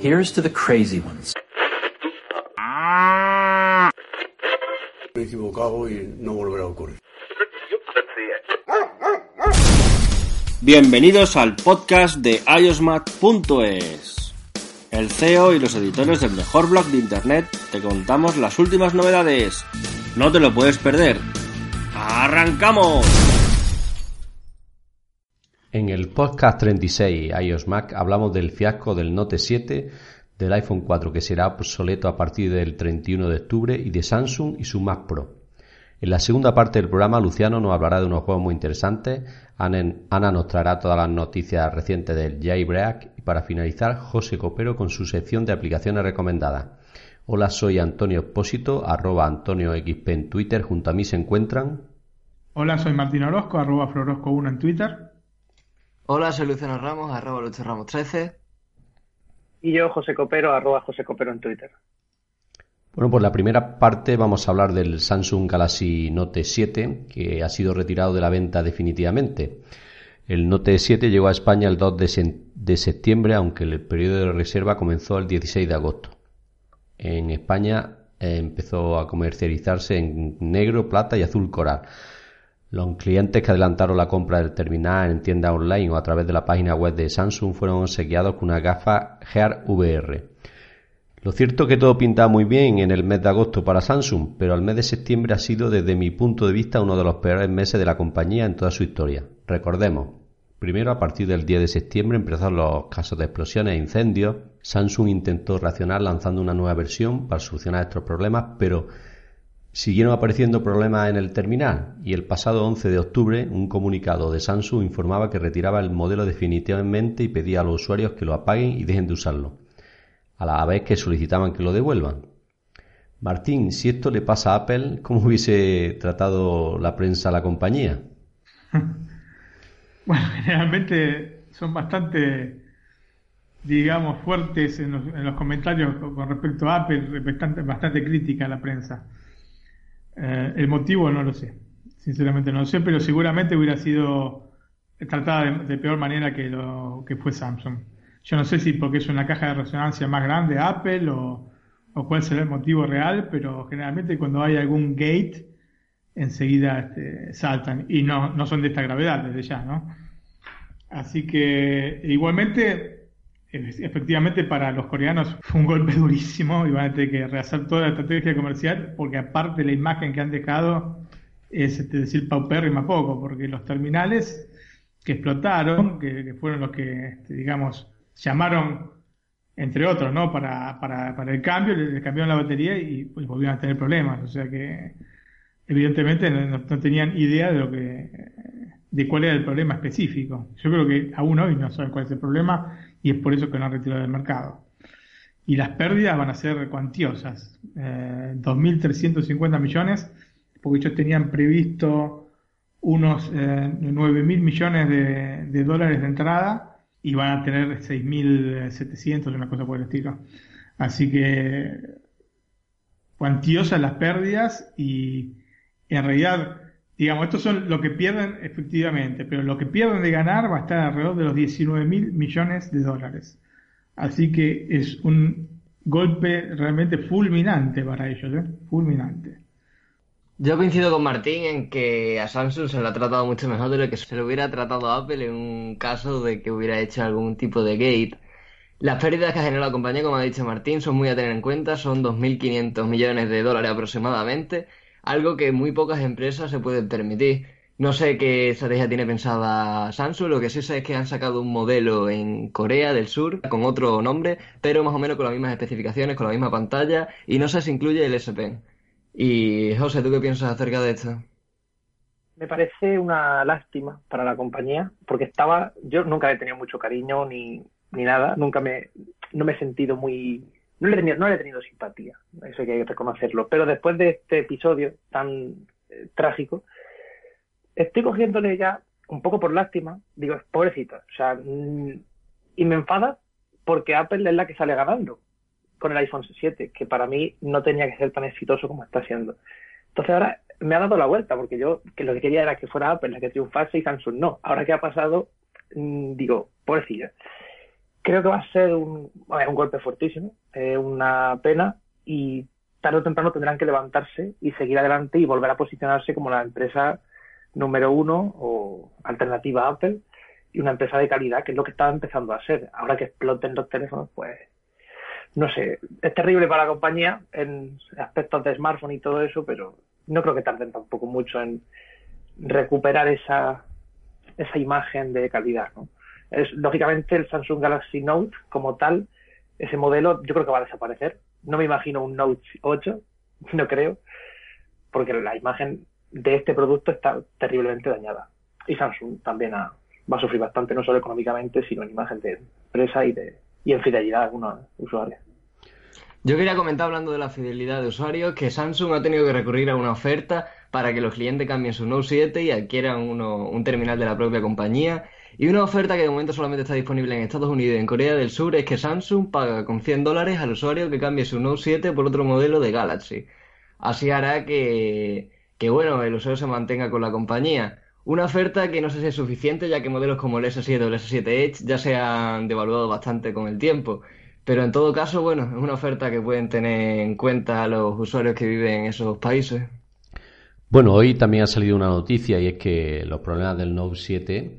Here's to the crazy ones. Me he equivocado y no volverá a ocurrir. Bienvenidos al podcast de iosmat.es. El CEO y los editores del mejor blog de internet te contamos las últimas novedades. No te lo puedes perder. ¡Arrancamos! En el podcast 36 iOS Mac hablamos del fiasco del Note 7, del iPhone 4 que será obsoleto a partir del 31 de octubre y de Samsung y su Mac Pro. En la segunda parte del programa Luciano nos hablará de unos juegos muy interesantes, Ana nos traerá todas las noticias recientes del jailbreak y para finalizar José Copero con su sección de aplicaciones recomendadas. Hola, soy Antonio Expósito, arroba Antonio XP en Twitter, junto a mí se encuentran... Hola, soy Martín Orozco, arroba Florosco1 en Twitter. Hola, soy Luciano Ramos, arroba Lucho Ramos 13. Y yo, José Copero, arroba José Copero en Twitter. Bueno, pues la primera parte vamos a hablar del Samsung Galaxy Note 7, que ha sido retirado de la venta definitivamente. El Note 7 llegó a España el 2 de, septiembre, aunque el periodo de reserva comenzó el 16 de agosto. En España eh, empezó a comercializarse en negro, plata y azul coral. Los clientes que adelantaron la compra del terminal en tienda online o a través de la página web de Samsung fueron obsequiados con una gafa Gear VR. Lo cierto es que todo pintaba muy bien en el mes de agosto para Samsung, pero el mes de septiembre ha sido desde mi punto de vista uno de los peores meses de la compañía en toda su historia. Recordemos, primero a partir del 10 de septiembre empezaron los casos de explosiones e incendios. Samsung intentó reaccionar lanzando una nueva versión para solucionar estos problemas, pero Siguieron apareciendo problemas en el terminal y el pasado 11 de octubre un comunicado de Samsung informaba que retiraba el modelo definitivamente y pedía a los usuarios que lo apaguen y dejen de usarlo, a la vez que solicitaban que lo devuelvan. Martín, si esto le pasa a Apple, ¿cómo hubiese tratado la prensa a la compañía? Bueno, generalmente son bastante, digamos, fuertes en los, comentarios con respecto a Apple, bastante, bastante crítica a la prensa. Eh, el motivo no lo sé, sinceramente no lo sé, pero seguramente hubiera sido tratada de, peor manera que lo que fue Samsung. Yo no sé si porque es una caja de resonancia más grande Apple o, cuál será el motivo real, pero generalmente cuando hay algún gate enseguida este, saltan y no, no son de esta gravedad desde ya, ¿no? Así que igualmente efectivamente para los coreanos fue un golpe durísimo y van a tener que rehacer toda la estrategia comercial porque aparte la imagen que han dejado es este, decir paupérrima poco porque los terminales que explotaron que, fueron los que este, digamos llamaron entre otros no para, para, para el cambio le, cambiaron la batería y pues, volvieron a tener problemas. O sea que evidentemente no, no tenían idea de lo que de cuál era el problema específico. Yo creo que aún hoy no saben cuál es el problema y es por eso que no han retirado del mercado. Y las pérdidas van a ser cuantiosas, eh, 2.350 millones, porque ellos tenían previsto unos eh, 9.000 millones de, dólares de entrada y van a tener 6.700, una cosa por el estilo. Así que cuantiosas las pérdidas y en realidad digamos, estos son lo que pierden efectivamente, pero lo que pierden de ganar va a estar alrededor de los 19 mil millones de dólares. Así que es un golpe realmente fulminante para ellos, ¿eh? fulminante. Yo coincido con Martín en que a Samsung se lo ha tratado mucho mejor de lo que se lo hubiera tratado a Apple en un caso de que hubiera hecho algún tipo de gate. Las pérdidas que ha generado la compañía, como ha dicho Martín, son muy a tener en cuenta, son 2.500 millones de dólares aproximadamente algo que muy pocas empresas se pueden permitir. No sé qué estrategia tiene pensada Samsung, lo que sí sé es que han sacado un modelo en Corea del Sur con otro nombre, pero más o menos con las mismas especificaciones, con la misma pantalla, y no sé si incluye el S Pen. Y José, ¿tú qué piensas acerca de esto? Me parece una lástima para la compañía, porque estaba, yo nunca he tenido mucho cariño ni, ni nada, nunca me, no me he sentido muy, no le he tenido, no le he tenido simpatía, eso hay que reconocerlo. Pero después de este episodio tan eh, trágico, estoy cogiéndole ya un poco por lástima, digo, pobrecito, o sea, mm, y me enfada porque Apple es la que sale ganando con el iPhone 7, que para mí no tenía que ser tan exitoso como está siendo. Entonces ahora me ha dado la vuelta, porque yo que lo que quería era que fuera Apple la que triunfase y Samsung no. Ahora que ha pasado, mm, digo, pobrecilla. Creo que va a ser un, un golpe fortísimo, eh, una pena, y tarde o temprano tendrán que levantarse y seguir adelante y volver a posicionarse como la empresa número uno o alternativa a Apple y una empresa de calidad, que es lo que está empezando a ser. Ahora que exploten los teléfonos, pues no sé, es terrible para la compañía en aspectos de smartphone y todo eso, pero no creo que tarden tampoco mucho en recuperar esa, esa imagen de calidad. ¿no? Es, lógicamente el Samsung Galaxy Note como tal, ese modelo yo creo que va a desaparecer. No me imagino un Note 8, no creo, porque la imagen de este producto está terriblemente dañada. Y Samsung también va a sufrir bastante, no solo económicamente, sino en imagen de empresa y de y en fidelidad de algunos usuarios. Yo quería comentar, hablando de la fidelidad de usuarios, que Samsung ha tenido que recurrir a una oferta para que los clientes cambien su Note 7 y adquieran uno, un terminal de la propia compañía. Y una oferta que de momento solamente está disponible en Estados Unidos y en Corea del Sur es que Samsung paga con 100 dólares al usuario que cambie su Note 7 por otro modelo de Galaxy. Así hará que, que bueno, el usuario se mantenga con la compañía. Una oferta que no sé si es suficiente, ya que modelos como el S7 o el S7 Edge ya se han devaluado bastante con el tiempo. Pero en todo caso, bueno, es una oferta que pueden tener en cuenta los usuarios que viven en esos países. Bueno, hoy también ha salido una noticia y es que los problemas del Note 7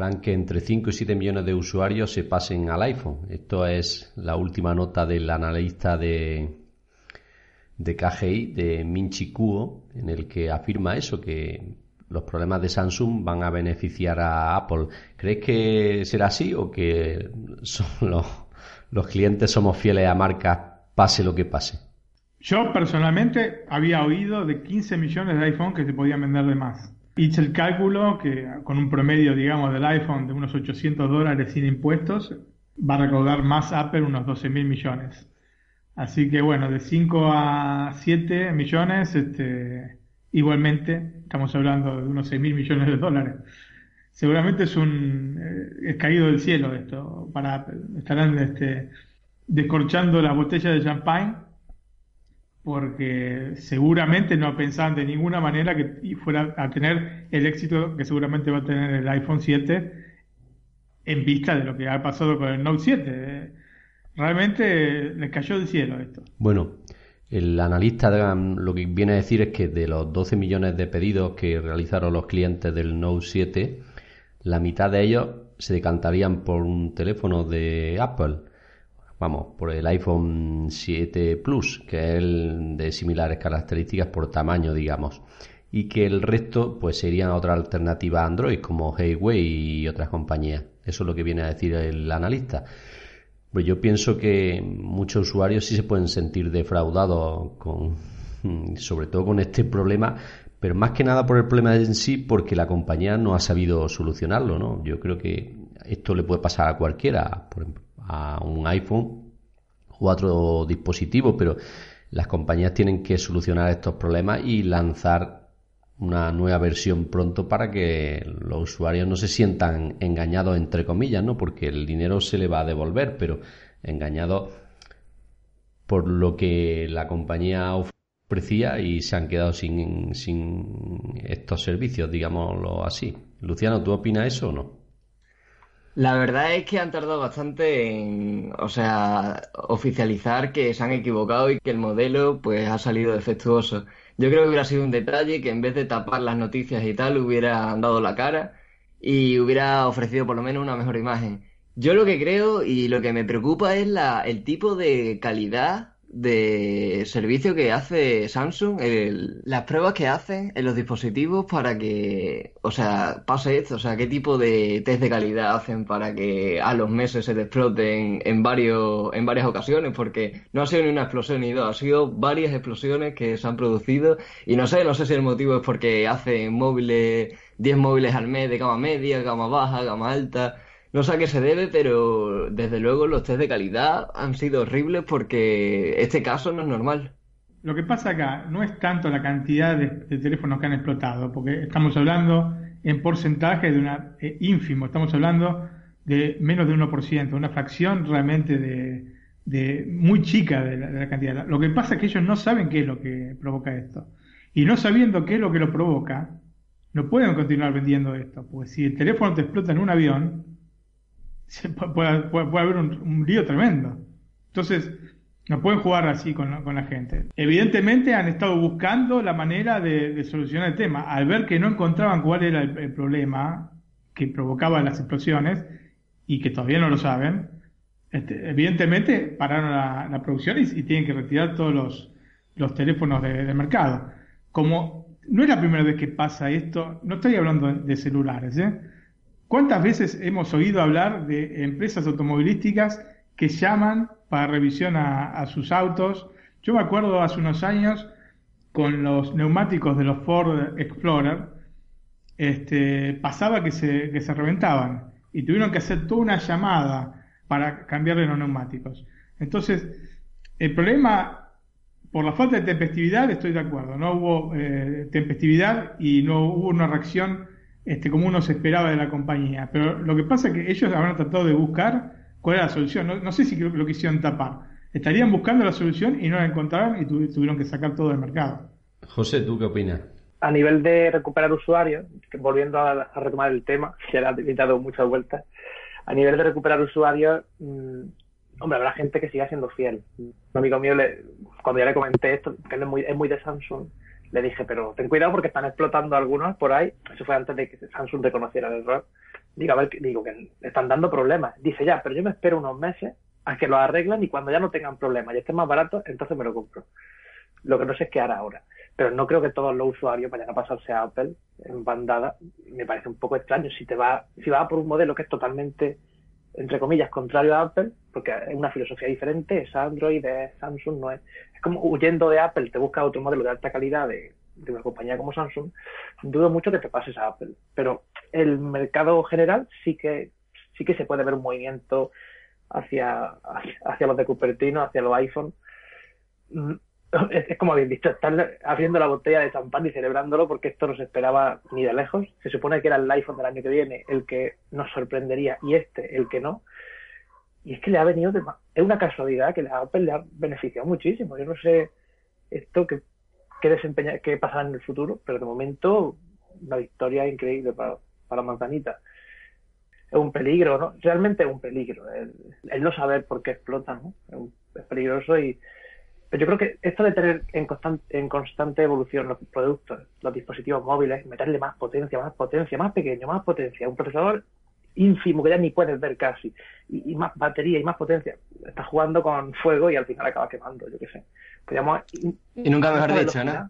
harán que entre 5 y 7 millones de usuarios se pasen al iPhone. Esto es la última nota del analista de, de KGI, de Minchi Kuo, en el que afirma eso, que los problemas de Samsung van a beneficiar a Apple. ¿Crees que será así o que son los, clientes somos fieles a marcas pase lo que pase? Yo personalmente había oído de 15 millones de iPhone que se podían vender de más. Hice el cálculo que con un promedio, digamos, del iPhone de unos 800 dólares sin impuestos, va a recaudar más Apple unos 12 mil millones. Así que bueno, de 5 a 7 millones, este, Igualmente, estamos hablando de unos 6 mil millones de dólares. Seguramente es un eh, es caído del cielo esto. Para, estarán este, descorchando la botella de champagne porque seguramente no pensaban de ninguna manera que fuera a tener el éxito que seguramente va a tener el iPhone 7 en vista de lo que ha pasado con el Note 7. Realmente les cayó del cielo esto. Bueno, el analista lo que viene a decir es que de los 12 millones de pedidos que realizaron los clientes del Note 7, la mitad de ellos se decantarían por un teléfono de Apple. Vamos, por el iPhone 7 Plus, que es el de similares características por tamaño, digamos. Y que el resto, pues serían otra alternativa a Android, como Huawei y otras compañías. Eso es lo que viene a decir el analista. Pues yo pienso que muchos usuarios sí se pueden sentir defraudados con, sobre todo con este problema, pero más que nada por el problema en sí, porque la compañía no ha sabido solucionarlo, ¿no? Yo creo que esto le puede pasar a cualquiera, a un iPhone o a otro dispositivo, pero las compañías tienen que solucionar estos problemas y lanzar una nueva versión pronto para que los usuarios no se sientan engañados entre comillas, ¿no? Porque el dinero se le va a devolver, pero engañados por lo que la compañía ofrecía y se han quedado sin, sin estos servicios, digámoslo así. Luciano, ¿tú opinas eso o no? La verdad es que han tardado bastante en, o sea, oficializar que se han equivocado y que el modelo pues ha salido defectuoso. Yo creo que hubiera sido un detalle que en vez de tapar las noticias y tal, hubiera dado la cara y hubiera ofrecido por lo menos una mejor imagen. Yo lo que creo y lo que me preocupa es la, el tipo de calidad de servicio que hace Samsung, las pruebas que hacen en los dispositivos para que, o sea, pase esto, o sea, qué tipo de test de calidad hacen para que a los meses se exploten en varios, en varias ocasiones, porque no ha sido ni una explosión ni dos, ha sido varias explosiones que se han producido y no sé, no sé si el motivo es porque hacen móviles, 10 móviles al mes de gama media, gama baja, gama alta, No sé a qué se debe, pero desde luego los test de calidad han sido horribles porque este caso no es normal. Lo que pasa acá no es tanto la cantidad de, teléfonos que han explotado, porque estamos hablando en porcentaje de una eh, ínfimo, estamos hablando de menos de 1%, una fracción realmente de, muy chica de la, cantidad. Lo que pasa es que ellos no saben qué es lo que provoca esto. Y no sabiendo qué es lo que lo provoca, no pueden continuar vendiendo esto. Pues si el teléfono te explota en un avión, puede, puede, haber un, lío tremendo. Entonces, no pueden jugar así con la, gente. Evidentemente han estado buscando la manera de, solucionar el tema. Al ver que no encontraban cuál era el, problema que provocaba las explosiones y que todavía no lo saben, este, evidentemente pararon la, producción y, tienen que retirar todos los, teléfonos de, de, mercado. Como no es la primera vez que pasa esto, no estoy hablando de celulares, ¿eh? ¿Cuántas veces hemos oído hablar de empresas automovilísticas que llaman para revisión a, sus autos? Yo me acuerdo hace unos años con los neumáticos de los Ford Explorer, este, pasaba que se, que se reventaban y tuvieron que hacer toda una llamada para cambiarle los neumáticos. Entonces, el problema, por la falta de tempestividad, estoy de acuerdo, no hubo eh, tempestividad y no hubo una reacción este, como uno se esperaba de la compañía. Pero lo que pasa es que ellos habrán tratado de buscar cuál era la solución. No, sé si lo, lo, quisieron tapar. Estarían buscando la solución y no la encontraron y tuvieron que sacar todo del mercado. José, ¿tú qué opinas? A nivel de recuperar usuarios, volviendo a, retomar el tema, que ha dado muchas vueltas, a nivel de recuperar usuarios, mmm, hombre, habrá gente que siga siendo fiel. Un amigo mío, le, cuando ya le comenté esto, que es muy, es muy de Samsung, le dije, pero ten cuidado porque están explotando algunos por ahí. Eso fue antes de que Samsung reconociera el error. Digo, a ver, digo que están dando problemas. Dice, ya, pero yo me espero unos meses a que lo arreglen y cuando ya no tengan problemas y estén más baratos, entonces me lo compro. Lo que no sé es qué hará ahora. Pero no creo que todos los usuarios vayan a pasarse a Apple en bandada. Me parece un poco extraño. Si te va, si vas por un modelo que es totalmente, entre comillas, contrario a Apple, porque es una filosofía diferente, es Android, es Samsung, no es, como huyendo de Apple, te buscas otro modelo de alta calidad de, una compañía como Samsung, dudo mucho que te pases a Apple. Pero el mercado general sí que sí que se puede ver un movimiento hacia, hacia, los de Cupertino, hacia los iPhone. Es, como habéis visto, están abriendo la botella de champán y celebrándolo porque esto no se esperaba ni de lejos. Se supone que era el iPhone del año que viene el que nos sorprendería y este el que no. Y es que le ha venido de Es una casualidad que a Apple le ha beneficiado muchísimo. Yo no sé esto que, que desempeña, que pasará en el futuro, pero de momento la victoria es increíble para, para Manzanita. Es un peligro, ¿no? Realmente es un peligro. El, no saber por qué explota, ¿no? Es, peligroso y. Pero yo creo que esto de tener en constante, en constante evolución los productos, los dispositivos móviles, meterle más potencia, más potencia, más pequeño, más potencia, un procesador ínfimo que ya ni puedes ver casi, y, más batería y más potencia, estás jugando con fuego y al final acaba quemando, yo qué sé. y nunca mejor dicho, ¿no?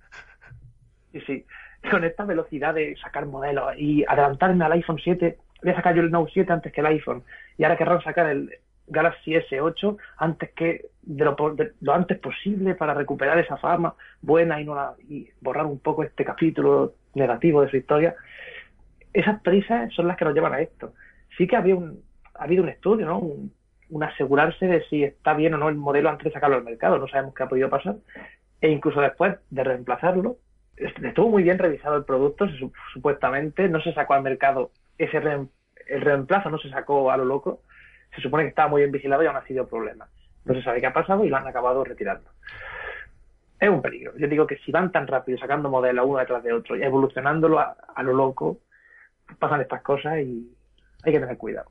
Sí, sí. Con esta velocidad de sacar modelos y adelantarme al iPhone 7, voy a sacar yo el Note 7 antes que el iPhone, y ahora querrán sacar el Galaxy S8 antes que de lo, antes posible para recuperar esa fama buena y no la, y borrar un poco este capítulo negativo de su historia. Esas prisas son las que nos llevan a esto sí que había un, ha habido un estudio, ¿no? Un, asegurarse de si está bien o no el modelo antes de sacarlo al mercado. No sabemos qué ha podido pasar. E incluso después de reemplazarlo, estuvo muy bien revisado el producto, supuestamente. No se sacó al mercado ese el reemplazo, no se sacó a lo loco. Se supone que estaba muy bien vigilado y aún ha sido problema. No se sabe qué ha pasado y lo han acabado retirando. Es un peligro. Yo digo que si van tan rápido sacando modelos uno detrás de otro y evolucionándolo a, a lo loco, pasan estas cosas y, hay que tener cuidado.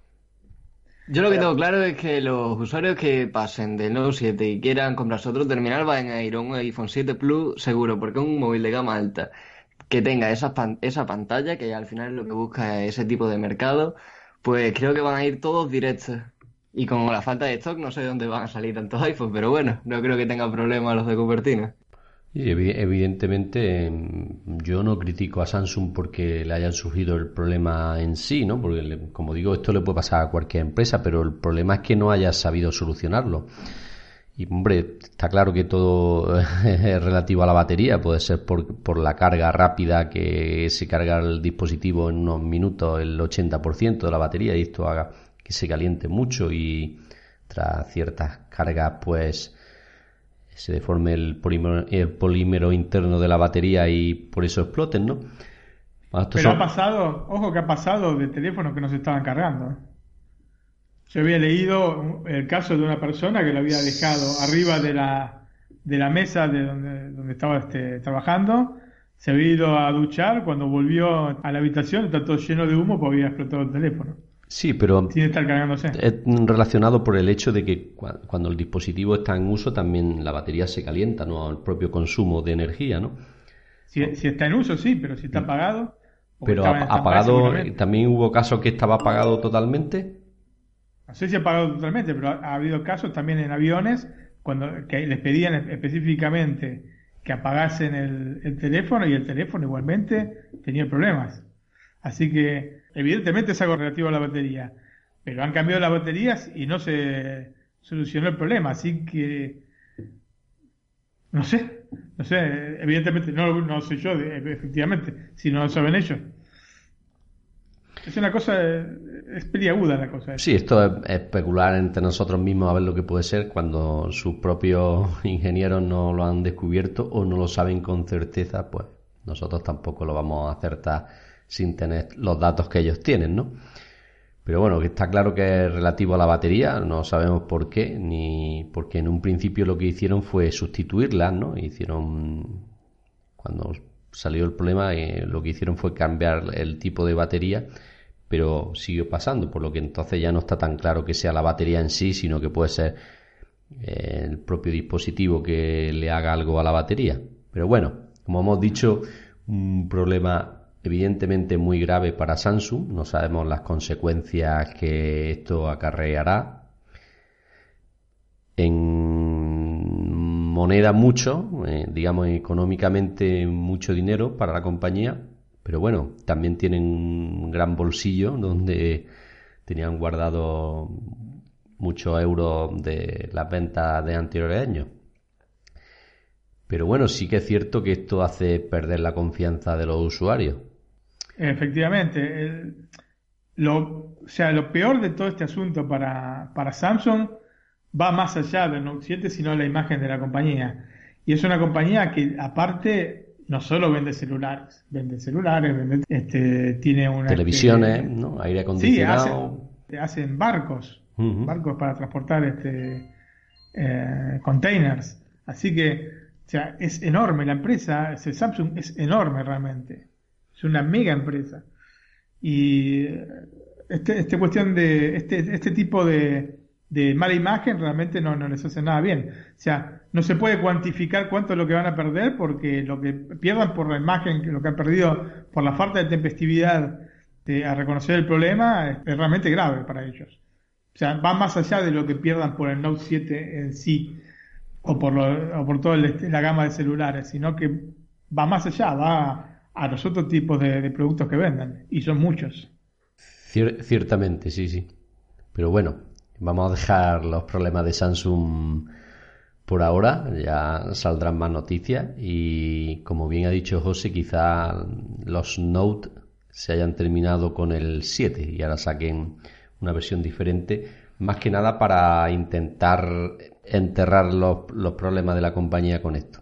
Yo lo que tengo claro es que los usuarios que pasen del Note 7 y quieran comprarse otro terminal van a ir a un iPhone 7 Plus seguro, porque es un móvil de gama alta que tenga esa, esa pantalla, que al final lo que busca es ese tipo de mercado, pues creo que van a ir todos directos. Y con la falta de stock no sé de dónde van a salir tantos iPhones, pero bueno, no creo que tengan problemas los de Cupertino. Y evidentemente yo no critico a Samsung porque le hayan surgido el problema en sí, ¿no? Porque como digo, esto le puede pasar a cualquier empresa, pero el problema es que no haya sabido solucionarlo. Y hombre, está claro que todo es relativo a la batería, puede ser por, por la carga rápida que se carga el dispositivo en unos minutos, el 80% de la batería, y esto haga que se caliente mucho y tras ciertas cargas pues se deforme el polímero, el polímero interno de la batería y por eso exploten, ¿no? Pero ha pasado, ojo que ha pasado de teléfonos que no se estaban cargando. Yo había leído el caso de una persona que lo había dejado arriba de la, de la mesa de donde, donde estaba este, trabajando, se había ido a duchar, cuando volvió a la habitación está todo lleno de humo porque había explotado el teléfono. Sí, pero Sin estar cargándose. es relacionado por el hecho de que cua- cuando el dispositivo está en uso también la batería se calienta, ¿no? El propio consumo de energía, ¿no? Si, si está en uso, sí, pero si está apagado. Pero apagado, también hubo casos que estaba apagado totalmente. No sé si apagado totalmente, pero ha, ha habido casos también en aviones cuando que les pedían específicamente que apagasen el, el teléfono y el teléfono igualmente tenía problemas. Así que evidentemente es algo relativo a la batería, pero han cambiado las baterías y no se solucionó el problema, así que no sé, no sé, evidentemente no, no sé yo, de- efectivamente, si no lo saben ellos. Es una cosa, es peliaguda la cosa. Sí, esto es especular entre nosotros mismos a ver lo que puede ser cuando sus propios ingenieros no lo han descubierto o no lo saben con certeza, pues nosotros tampoco lo vamos a acertar sin tener los datos que ellos tienen, ¿no? Pero bueno, que está claro que es relativo a la batería, no sabemos por qué, ni porque en un principio lo que hicieron fue sustituirla, ¿no? Hicieron, cuando salió el problema, eh, lo que hicieron fue cambiar el tipo de batería, pero siguió pasando, por lo que entonces ya no está tan claro que sea la batería en sí, sino que puede ser eh, el propio dispositivo que le haga algo a la batería. Pero bueno, como hemos dicho, un problema evidentemente muy grave para Samsung. No sabemos las consecuencias que esto acarreará. En moneda mucho, eh, digamos económicamente mucho dinero para la compañía, pero bueno, también tienen un gran bolsillo donde tenían guardado muchos euros de las ventas de anteriores años. Pero bueno, sí que es cierto que esto hace perder la confianza de los usuarios. Efectivamente. el- lo, o sea, lo peor de todo este asunto para, para Samsung va más allá del Note 7, sino la imagen de la compañía. Y es una compañía que, aparte, no solo vende celulares, vende celulares, vende, este, tiene una. Televisiones, este, ¿no? Aire Sí, acondicionado. hacen, hacen barcos, barcos para transportar este, eh, containers. Así que, o sea, es enorme la empresa, Samsung es enorme realmente. Es una mega empresa. Y eh, este, este cuestión de, este, este tipo de, de mala imagen realmente no, no les hace nada bien. O sea, no se puede cuantificar cuánto es lo que van a perder porque lo que pierdan por la imagen, lo que han perdido por la falta de tempestividad de- a reconocer el problema es, es realmente grave para ellos. O sea, va más allá de lo que pierdan por el Note 7 en sí o por, lo- o por toda la gama de celulares, sino que va más allá, va a los otros tipos de, productos que venden, y son muchos. Cier- ciertamente, sí, sí. Pero bueno, vamos a dejar los problemas de Samsung por ahora, ya saldrán más noticias y como bien ha dicho José, quizá los Note se hayan terminado con el 7 y ahora saquen una versión diferente, más que nada para intentar enterrar los problemas de la compañía con esto.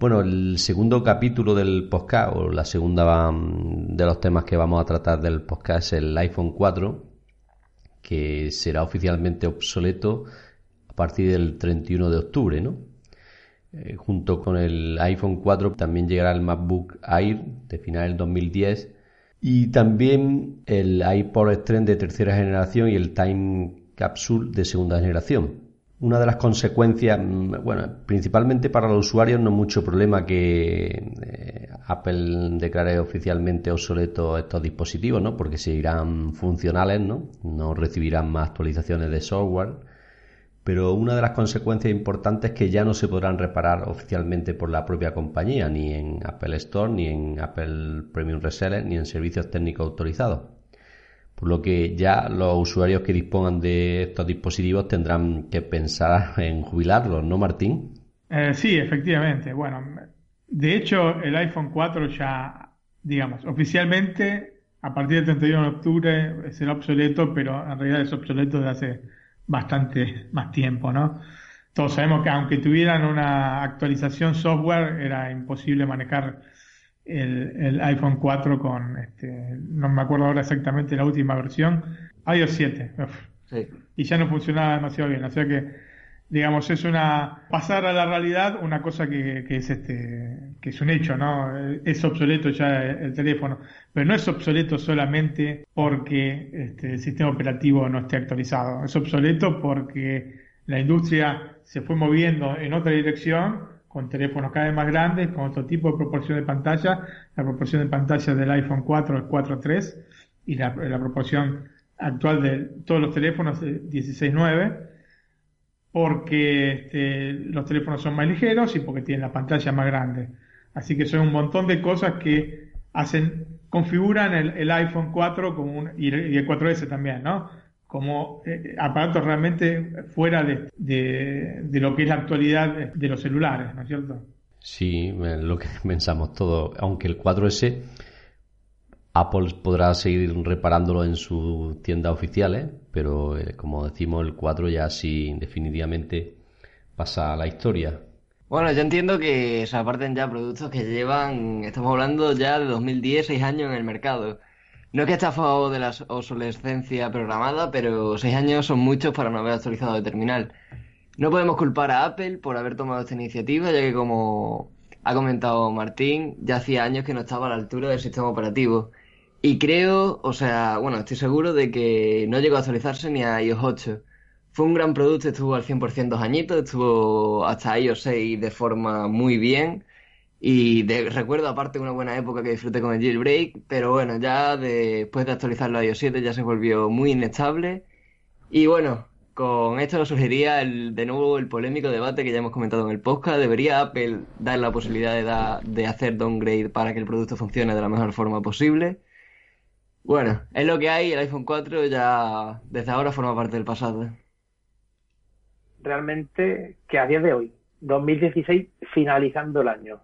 Bueno, el segundo capítulo del podcast, o la segunda mm, de los temas que vamos a tratar del podcast es el iPhone 4, que será oficialmente obsoleto a partir del 31 de octubre, ¿no? Eh, junto con el iPhone 4 también llegará el MacBook Air de final del 2010 y también el iPod Extreme de tercera generación y el Time Capsule de segunda generación. Una de las consecuencias, mm, bueno, principalmente para los usuarios no mucho problema que eh, Apple declare oficialmente obsoletos estos dispositivos, ¿no? Porque seguirán funcionales, ¿no? No recibirán más actualizaciones de software. Pero una de las consecuencias importantes es que ya no se podrán reparar oficialmente por la propia compañía, ni en Apple Store, ni en Apple Premium Reseller, ni en servicios técnicos autorizados. Por lo que ya los usuarios que dispongan de estos dispositivos tendrán que pensar en jubilarlos, ¿no, Martín? Eh, sí, efectivamente. Bueno, de hecho, el iPhone 4 ya, digamos, oficialmente a partir del 31 de octubre será obsoleto, pero en realidad es obsoleto desde hace bastante más tiempo, ¿no? Todos sabemos que aunque tuvieran una actualización software, era imposible manejar el, iPhone 4 con, este, no me acuerdo ahora exactamente la última versión, iOS 7. Y ya no funcionaba demasiado bien. O sea que, digamos, es una, pasar a la realidad una cosa que, que es este, que es un hecho, ¿no? Es obsoleto ya el, teléfono. Pero no es obsoleto solamente porque este, el sistema operativo no esté actualizado. Es obsoleto porque la industria se fue moviendo en otra dirección con teléfonos cada vez más grandes, con otro tipo de proporción de pantalla. La proporción de pantalla del iPhone 4 es 4.3 y la, proporción actual de todos los teléfonos es 16.9 porque este, los teléfonos son más ligeros y porque tienen la pantalla más grande. Así que son un montón de cosas que hacen, configuran el, iPhone 4 como un, y el 4S también, ¿no? Como eh, aparatos realmente fuera de, de, lo que es la actualidad de los celulares, ¿no es cierto? Sí, eh, lo que pensamos todos, aunque el 4S Apple podrá seguir reparándolo en sus tiendas oficiales, pero eh, como decimos, el 4 ya sí definitivamente pasa a la historia. Bueno, yo entiendo que se aparten ya productos que llevan, estamos hablando ya de 2010, 6 años en el mercado. No es que esté a favor de la obsolescencia programada, pero seis años son muchos para no haber actualizado de terminal. No podemos culpar a Apple por haber tomado esta iniciativa, ya que como ha comentado Martín, ya hacía años que no estaba a la altura del sistema operativo. Y creo, o sea, bueno, estoy seguro de que no llegó a actualizarse ni a iOS 8. Fue un gran producto, estuvo al 100% dos añitos, estuvo hasta iOS 6 de forma muy bien y recuerdo aparte una buena época que disfruté con el jailbreak, pero bueno, ya después de actualizarlo a iOS 7 ya se volvió muy inestable. Y bueno, con esto lo sugería el, de nuevo el polémico debate que ya hemos comentado en el podcast. ¿Debería Apple dar la posibilidad de, de hacer downgrade para que el producto funcione de la mejor forma posible? Bueno, es lo que hay, el iPhone 4 ya desde ahora forma parte del pasado. Realmente que a día de hoy, 2016, finalizando el año,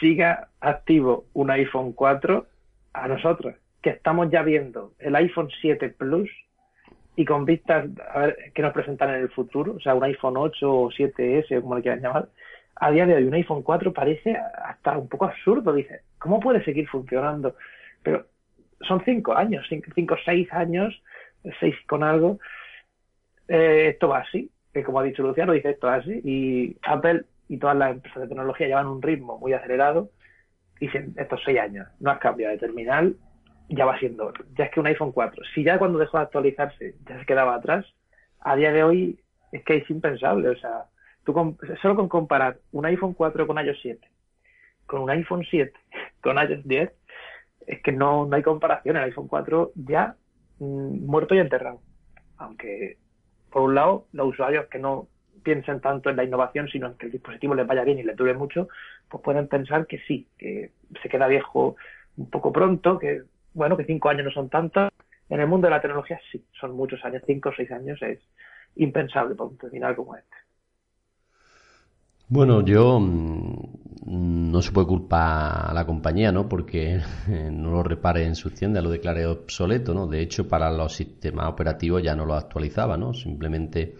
siga activo un iPhone 4 a nosotros, que estamos ya viendo el iPhone 7 Plus y con vistas a ver qué nos presentan en el futuro, o sea, un iPhone 8 o 7S, como le quieran llamar, a día de hoy un iPhone 4 parece hasta un poco absurdo. Dice, ¿cómo puede seguir funcionando? Pero son cinco años, cinco, o seis años, seis con algo. Eh, esto va así, que como ha dicho Luciano, dice esto así. Y Apple y todas las empresas de tecnología llevan un ritmo muy acelerado y dicen, estos seis años, no has cambiado de terminal, ya va siendo, ya es que un iPhone 4, si ya cuando dejó de actualizarse ya se quedaba atrás, a día de hoy es que es impensable, o sea, tú solo con comparar un iPhone 4 con iOS 7, con un iPhone 7, con iOS 10, es que no, no hay comparación, el iPhone 4 ya mm, muerto y enterrado, aunque por un lado los usuarios que no piensen tanto en la innovación, sino en que el dispositivo les vaya bien y les dure mucho, pues pueden pensar que sí, que se queda viejo un poco pronto, que bueno, que cinco años no son tantos. En el mundo de la tecnología sí, son muchos años, cinco o seis años es impensable para un terminal como este. Bueno, yo mm, no se puede culpar a la compañía, ¿no? Porque no lo repare en su tienda, lo declare obsoleto, ¿no? De hecho, para los sistemas operativos ya no lo actualizaba, ¿no? Simplemente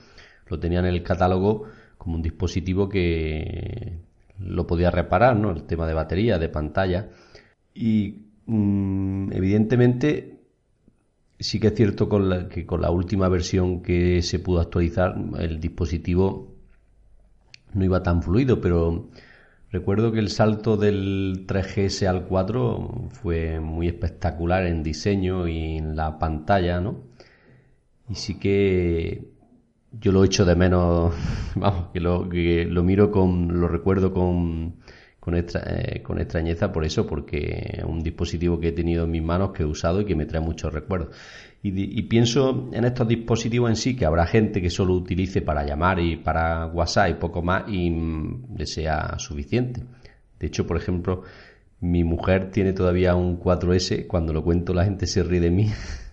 lo tenía en el catálogo como un dispositivo que lo podía reparar, ¿no? El tema de batería, de pantalla. Y mm, evidentemente sí que es cierto con que con la última versión que se pudo actualizar el dispositivo no iba tan fluido, pero recuerdo que el salto del 3GS al 4 fue muy espectacular en diseño y en la pantalla, ¿no? Y sí que yo lo echo de menos, vamos, que lo, que lo miro con, lo recuerdo con, con, eh, con extrañeza por eso, porque es un dispositivo que he tenido en mis manos, que he usado y que me trae muchos recuerdos. Y, pienso en estos dispositivos en sí, que habrá gente que solo utilice para llamar y para WhatsApp y poco más y mm, le sea suficiente. De hecho, por ejemplo, mi mujer tiene todavía un 4S, cuando lo cuento la gente se ríe de mí.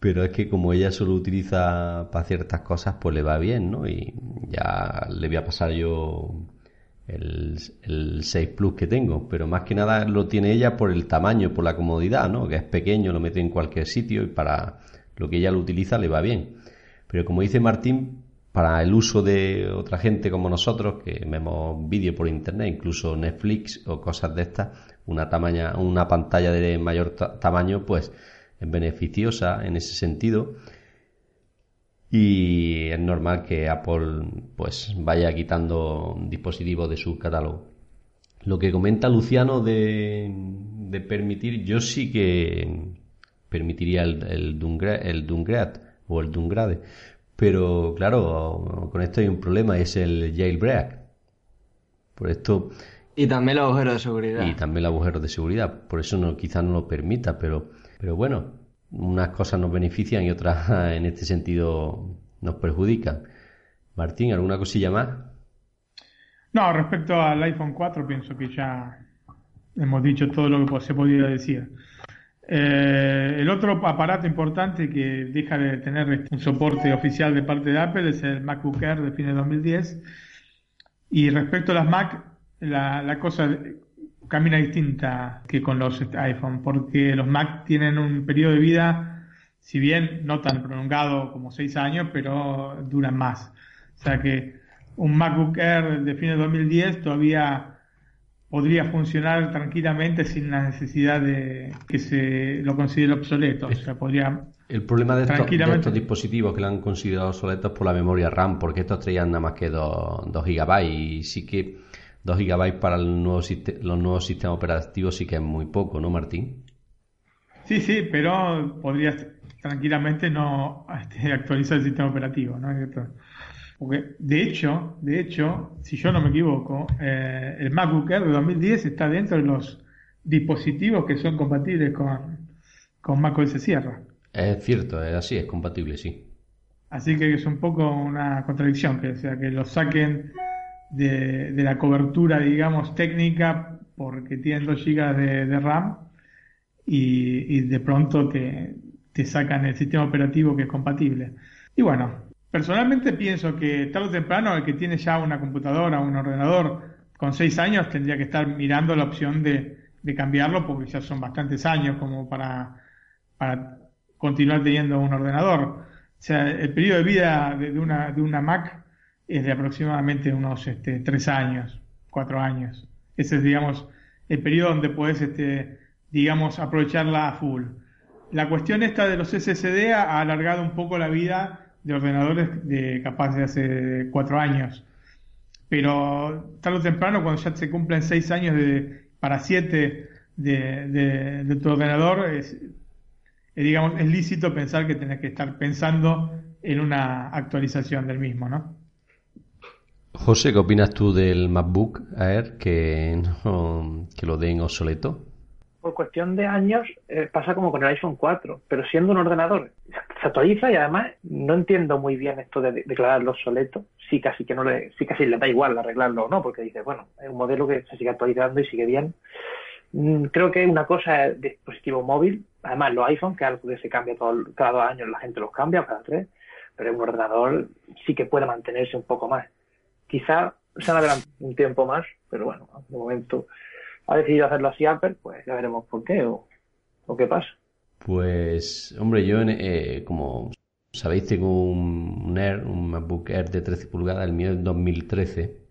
pero es que como ella solo utiliza para ciertas cosas, pues le va bien, ¿no? Y ya le voy a pasar yo el, el 6 Plus que tengo, pero más que nada lo tiene ella por el tamaño, por la comodidad, ¿no? Que es pequeño, lo mete en cualquier sitio y para lo que ella lo utiliza le va bien. Pero como dice Martín, para el uso de otra gente como nosotros, que vemos vídeo por internet, incluso Netflix o cosas de estas, una, tamaña, una pantalla de mayor tamaño, pues es beneficiosa en ese sentido y es normal que Apple pues vaya quitando dispositivos de su catálogo. Lo que comenta Luciano de, de permitir, yo sí que permitiría el, el, Dungrad, o el Dungrade, pero claro, con esto hay un problema, es el jailbreak. Por esto... Y también el agujero de seguridad. Y también el agujero de seguridad, por eso no, quizás no lo permita, pero, pero bueno, unas cosas nos benefician y otras en este sentido nos perjudican. Martín, ¿alguna cosilla más? No, respecto al iPhone 4 pienso que ya hemos dicho todo lo que se podía decir. Eh, el otro aparato importante que deja de tener un soporte oficial de parte de Apple es el MacBook Air de fines de 2010. Y respecto a las Mac, la, la cosa camina distinta que con los iPhone, porque los Mac tienen un periodo de vida, si bien no tan prolongado como 6 años, pero duran más. O sea que un MacBook Air de fines de 2010 todavía podría funcionar tranquilamente sin la necesidad de que se lo considere obsoleto. O sea, podría el problema de estos, dispositivos que lo han considerado obsoletos por la memoria RAM, porque estos traían nada más que 2, 2 GB y sí que 2 GB para el nuevo, los nuevos sistemas operativos sí que es muy poco, ¿no, Martín? Sí, sí, pero podrías tranquilamente no este, actualizar el sistema operativo, ¿no? Porque de hecho, de hecho, si yo no me equivoco, eh, el MacBook Air de 2010 está dentro de los dispositivos que son compatibles con, con macOS Sierra. Es cierto, es así, es compatible, sí. Así que es un poco una contradicción, que sea que lo saquen de, la cobertura, digamos, técnica, porque tienen 2 GB de, RAM y, de pronto te, te sacan el sistema operativo que es compatible. Y bueno, personalmente pienso que tarde o temprano el que tiene ya una computadora, un ordenador con 6 años tendría que estar mirando la opción de, cambiarlo porque ya son bastantes años como para, continuar teniendo un ordenador. O sea, el periodo de vida de una Mac es de aproximadamente unos este, tres años, cuatro años. Ese es, digamos, el periodo donde puedes, este, digamos, aprovecharla a full. La cuestión esta de los SSD ha alargado un poco la vida de ordenadores de capaz de hace cuatro años. Pero tarde o temprano, cuando ya se cumplen seis años de, para siete de, de, tu ordenador, es, digamos, es lícito pensar que tenés que estar pensando en una actualización del mismo, ¿no? José, ¿qué opinas tú del MacBook Air que, no, lo den obsoleto? Por cuestión de años eh, pasa como con el iPhone 4, pero siendo un ordenador se actualiza y además no entiendo muy bien esto de declararlo obsoleto. Sí, casi que no le, sí casi le da igual arreglarlo o no, porque dice, bueno, es un modelo que se sigue actualizando y sigue bien. Mm, creo que una cosa es dispositivo móvil, además los iPhones, que es algo que se cambia todo, cada dos años, la gente los cambia, cada tres, pero un ordenador sí que puede mantenerse un poco más. Quizá se han adelantado un tiempo más, pero bueno, de momento ha decidido hacerlo así Apple, pues ya veremos por qué o, qué pasa. Pues, hombre, yo, eh, como sabéis, tengo un, Air, un MacBook Air de 13 pulgadas, el mío es 2013.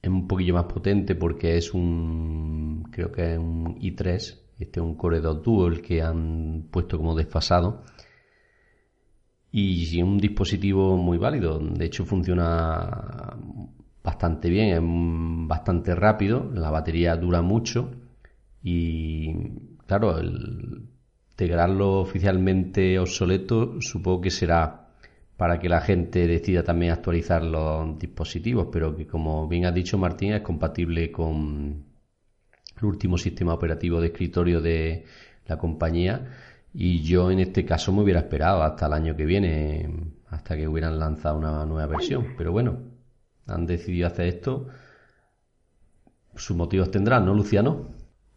Es un poquillo más potente porque es un, creo que es un i3, este es un Core 2 Duo, que han puesto como desfasado y un dispositivo muy válido. De hecho, funciona bastante bien, es bastante rápido, la batería dura mucho y, claro, el integrarlo oficialmente obsoleto supongo que será para que la gente decida también actualizar los dispositivos, pero que como bien ha dicho Martín es compatible con el último sistema operativo de escritorio de la compañía y yo en este caso me hubiera esperado hasta el año que viene, hasta que hubieran lanzado una nueva versión. Pero bueno, han decidido hacer esto. Sus motivos tendrán, ¿no, Luciano?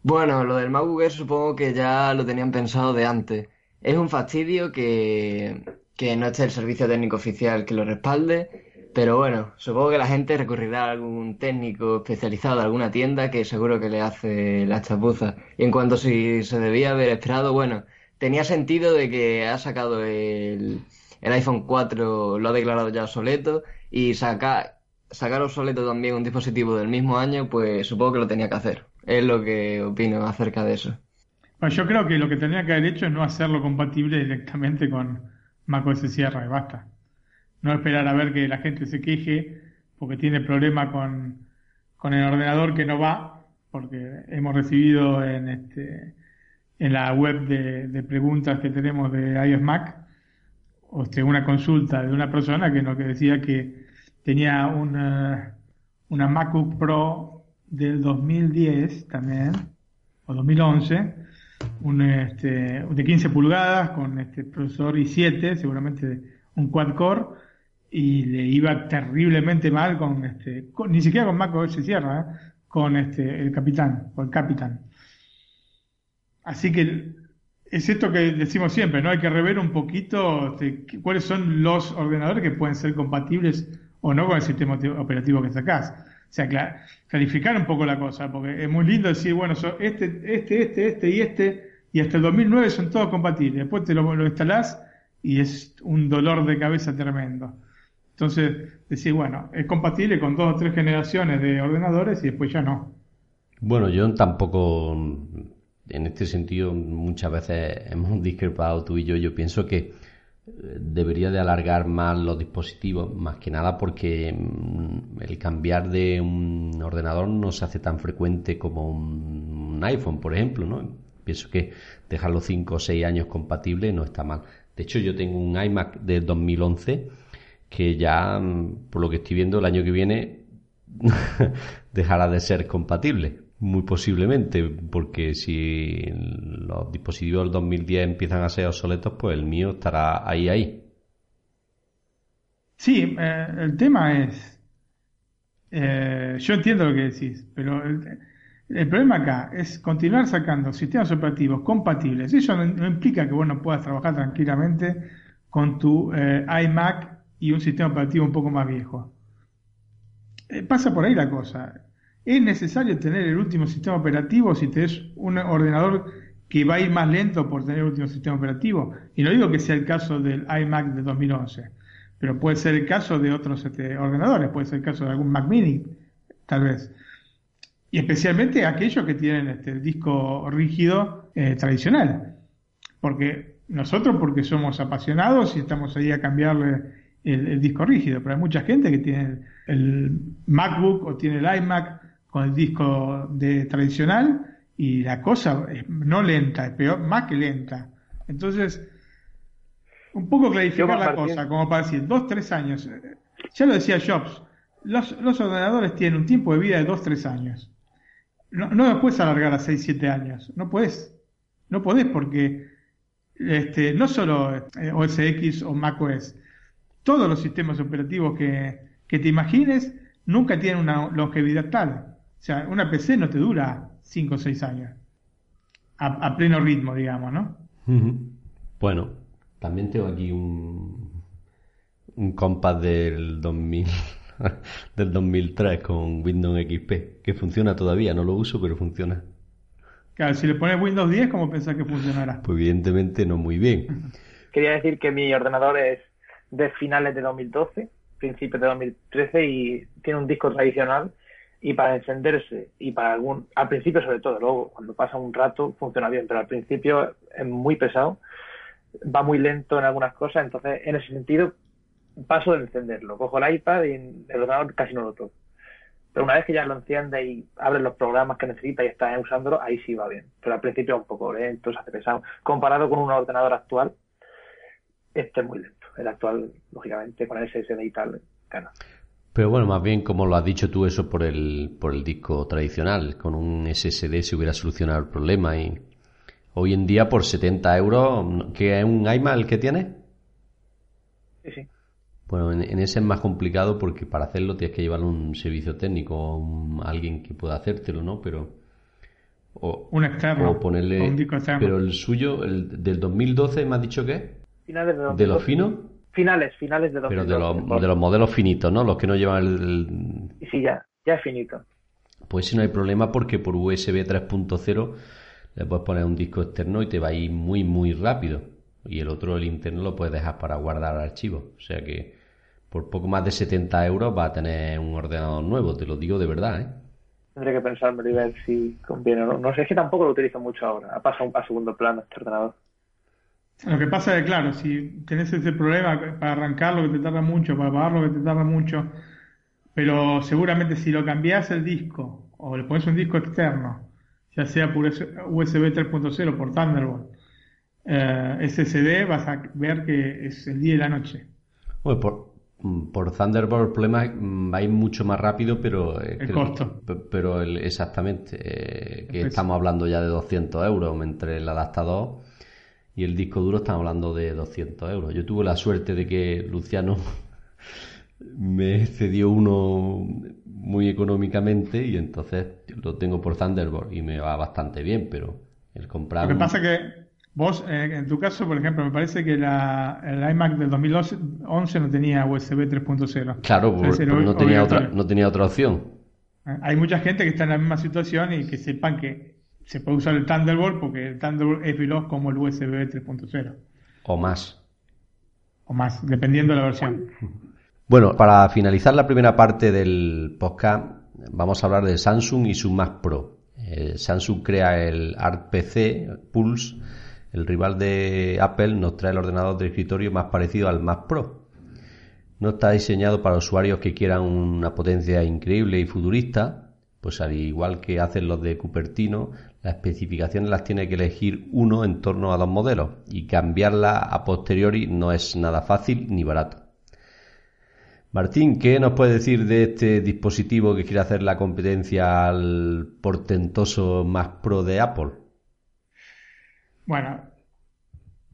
Bueno, lo del MacBook supongo que ya lo tenían pensado de antes. Es un fastidio que, que no esté el servicio técnico oficial que lo respalde, Pero bueno, supongo que la gente recurrirá a algún técnico especializado de alguna tienda que seguro que le hace la chapuza. Y en cuanto si se debía haber esperado, bueno, tenía sentido de que ha sacado el, el iPhone 4, lo ha declarado ya obsoleto, y saca, sacar obsoleto también un dispositivo del mismo año, pues supongo que lo tenía que hacer. Es lo que opino acerca de eso. Bueno, yo creo que lo que tendría que haber hecho es no hacerlo compatible directamente con macOS Sierra y basta. No esperar a ver que la gente se queje porque tiene problema con, con el ordenador que no va, porque hemos recibido en este en la web de, preguntas que tenemos de iOS Mac o sea, una consulta de una persona que nos decía que tenía una, una MacBook Pro del 2010 también, o 2011, un, este, de 15 pulgadas con este procesador i7, seguramente un quad core, y le iba terriblemente mal con este, ni siquiera con Mac OS Sierra, ¿eh? con este, el capitán, o el capitán. Así que es esto que decimos siempre, ¿no? Hay que rever un poquito este, cuáles son los ordenadores que pueden ser compatibles o no con el sistema operativo que sacás. O sea, clarificar un poco la cosa, porque es muy lindo decir, bueno, este, este, este, este y este, y hasta el 2009 son todos compatibles. Después te lo, lo instalás y es un dolor de cabeza tremendo. Entonces, decir, bueno, es compatible con dos o tres generaciones de ordenadores y después ya no. Bueno, yo tampoco, en este sentido, muchas veces hemos discrepado tú y yo. Yo pienso que debería de alargar más los dispositivos, más que nada porque mm, el cambiar de un ordenador no se hace tan frecuente como un, iPhone, por ejemplo, ¿no? Pienso que dejarlo 5 o 6 años compatible no está mal. De hecho, yo tengo un iMac de 2011 que ya, mm, por lo que estoy viendo, el año que viene dejará de ser compatible. Muy posiblemente, porque si los dispositivos del 2010 empiezan a ser obsoletos, pues el mío estará ahí, ahí. Sí, eh, el tema es, eh, yo entiendo lo que decís, pero el, problema acá es continuar sacando sistemas operativos compatibles. Eso no, implica que vos no puedas trabajar tranquilamente con tu eh, iMac y un sistema operativo un poco más viejo. pasa por ahí la cosa. ¿Es necesario tener el último sistema operativo si tenés un ordenador que va a ir más lento por tener el último sistema operativo? Y no digo que sea el caso del iMac de 2011, pero puede ser el caso de otros este, ordenadores, puede ser el caso de algún Mac mini, tal vez. Y especialmente aquellos que tienen este, el disco rígido eh, tradicional. Porque nosotros, porque somos apasionados y estamos ahí a cambiarle el, disco rígido, pero hay mucha gente que tiene el MacBook o tiene el iMac con el disco de tradicional y la cosa es no lenta, es peor, más que lenta. Entonces, un poco clarificar la cosa, como para decir, dos, tres años. Ya lo decía Jobs, los, los ordenadores tienen un tiempo de vida de dos, tres años. No, no los puedes alargar a seis, siete años. No puedes. No podés porque este, no solo eh, OS X o macOS, todos los sistemas operativos que, que te imagines nunca tienen una longevidad tal. O sea, una PC no te dura 5 o 6 años. A, pleno ritmo, digamos, ¿no? Bueno, también tengo aquí un, un compás del 2000, del 2003 con Windows XP, que funciona todavía, no lo uso, pero funciona. Claro, si le pones Windows 10, ¿cómo pensás que funcionará? Pues evidentemente no muy bien. Quería decir que mi ordenador es de finales de 2012, principios de 2013 y tiene un disco tradicional y para encenderse y para algún, al principio sobre todo, luego cuando pasa un rato funciona bien, pero al principio es muy pesado, va muy lento en algunas cosas, entonces en ese sentido paso de encenderlo, cojo el iPad y el ordenador casi no lo toco. Pero una vez que ya lo enciende y abre los programas que necesita y está usándolo, ahí sí va bien. Pero al principio es un poco lento, se hace pesado. Comparado con un ordenador actual, este es muy lento. El actual, lógicamente, con el SSD y tal, gana. Pero bueno, más bien como lo has dicho tú, eso por el, por el disco tradicional. Con un SSD se hubiera solucionado el problema y hoy en día por 70 euros, ¿qué es un iMac el que tiene? Sí, sí. Bueno, en, ese es más complicado porque para hacerlo tienes que llevar un servicio técnico o alguien que pueda hacértelo, ¿no? Pero... O, un externo. O ponerle... Pero el suyo, el del 2012, ¿me has dicho qué? ¿De lo fino? Finales, finales de Pero de los, de los modelos finitos, ¿no? Los que no llevan el... Sí, ya, ya es finito. Pues si no hay problema porque por USB 3.0 le puedes poner un disco externo y te va a ir muy, muy rápido. Y el otro, el interno, lo puedes dejar para guardar archivos. O sea que por poco más de 70 euros va a tener un ordenador nuevo, te lo digo de verdad, ¿eh? Tendré que pensármelo y ver si conviene o no. No sé, es que tampoco lo utilizo mucho ahora. Ha pasado a segundo plano este ordenador. Lo que pasa es que, claro, si tenés ese problema para arrancarlo que te tarda mucho, para apagarlo que te tarda mucho, pero seguramente si lo cambias el disco o le pones un disco externo, ya sea por USB 3.0 por Thunderbolt, eh, SSD, vas a ver que es el día y la noche. Bueno, por, por Thunderbolt el problema va a ir mucho más rápido, pero... el costo. pero exactamente, eh, que estamos hablando ya de 200 euros entre el adaptador y el disco duro estamos hablando de 200 euros. Yo tuve la suerte de que Luciano me cedió uno muy económicamente y entonces lo tengo por Thunderbolt y me va bastante bien, pero el comprar... Lo que pasa que vos, eh, en tu caso, por ejemplo, me parece que la, el iMac del 2011 no tenía USB 3.0. Claro, no, tenía otra, no tenía otra opción. Eh, hay mucha gente que está en la misma situación y que sepan que se puede usar el Thunderbolt porque el Thunderbolt es veloz como el USB 3.0. O más. O más, dependiendo de la versión. Bueno, para finalizar la primera parte del podcast, vamos a hablar de Samsung y su Mac Pro. Eh, Samsung crea el Art PC Pulse, el rival de Apple nos trae el ordenador de escritorio más parecido al Mac Pro. No está diseñado para usuarios que quieran una potencia increíble y futurista, pues al igual que hacen los de Cupertino, las especificaciones las tiene que elegir uno en torno a dos modelos y cambiarla a posteriori no es nada fácil ni barato. Martín, ¿qué nos puede decir de este dispositivo que quiere hacer la competencia al portentoso Mac Pro de Apple? Bueno,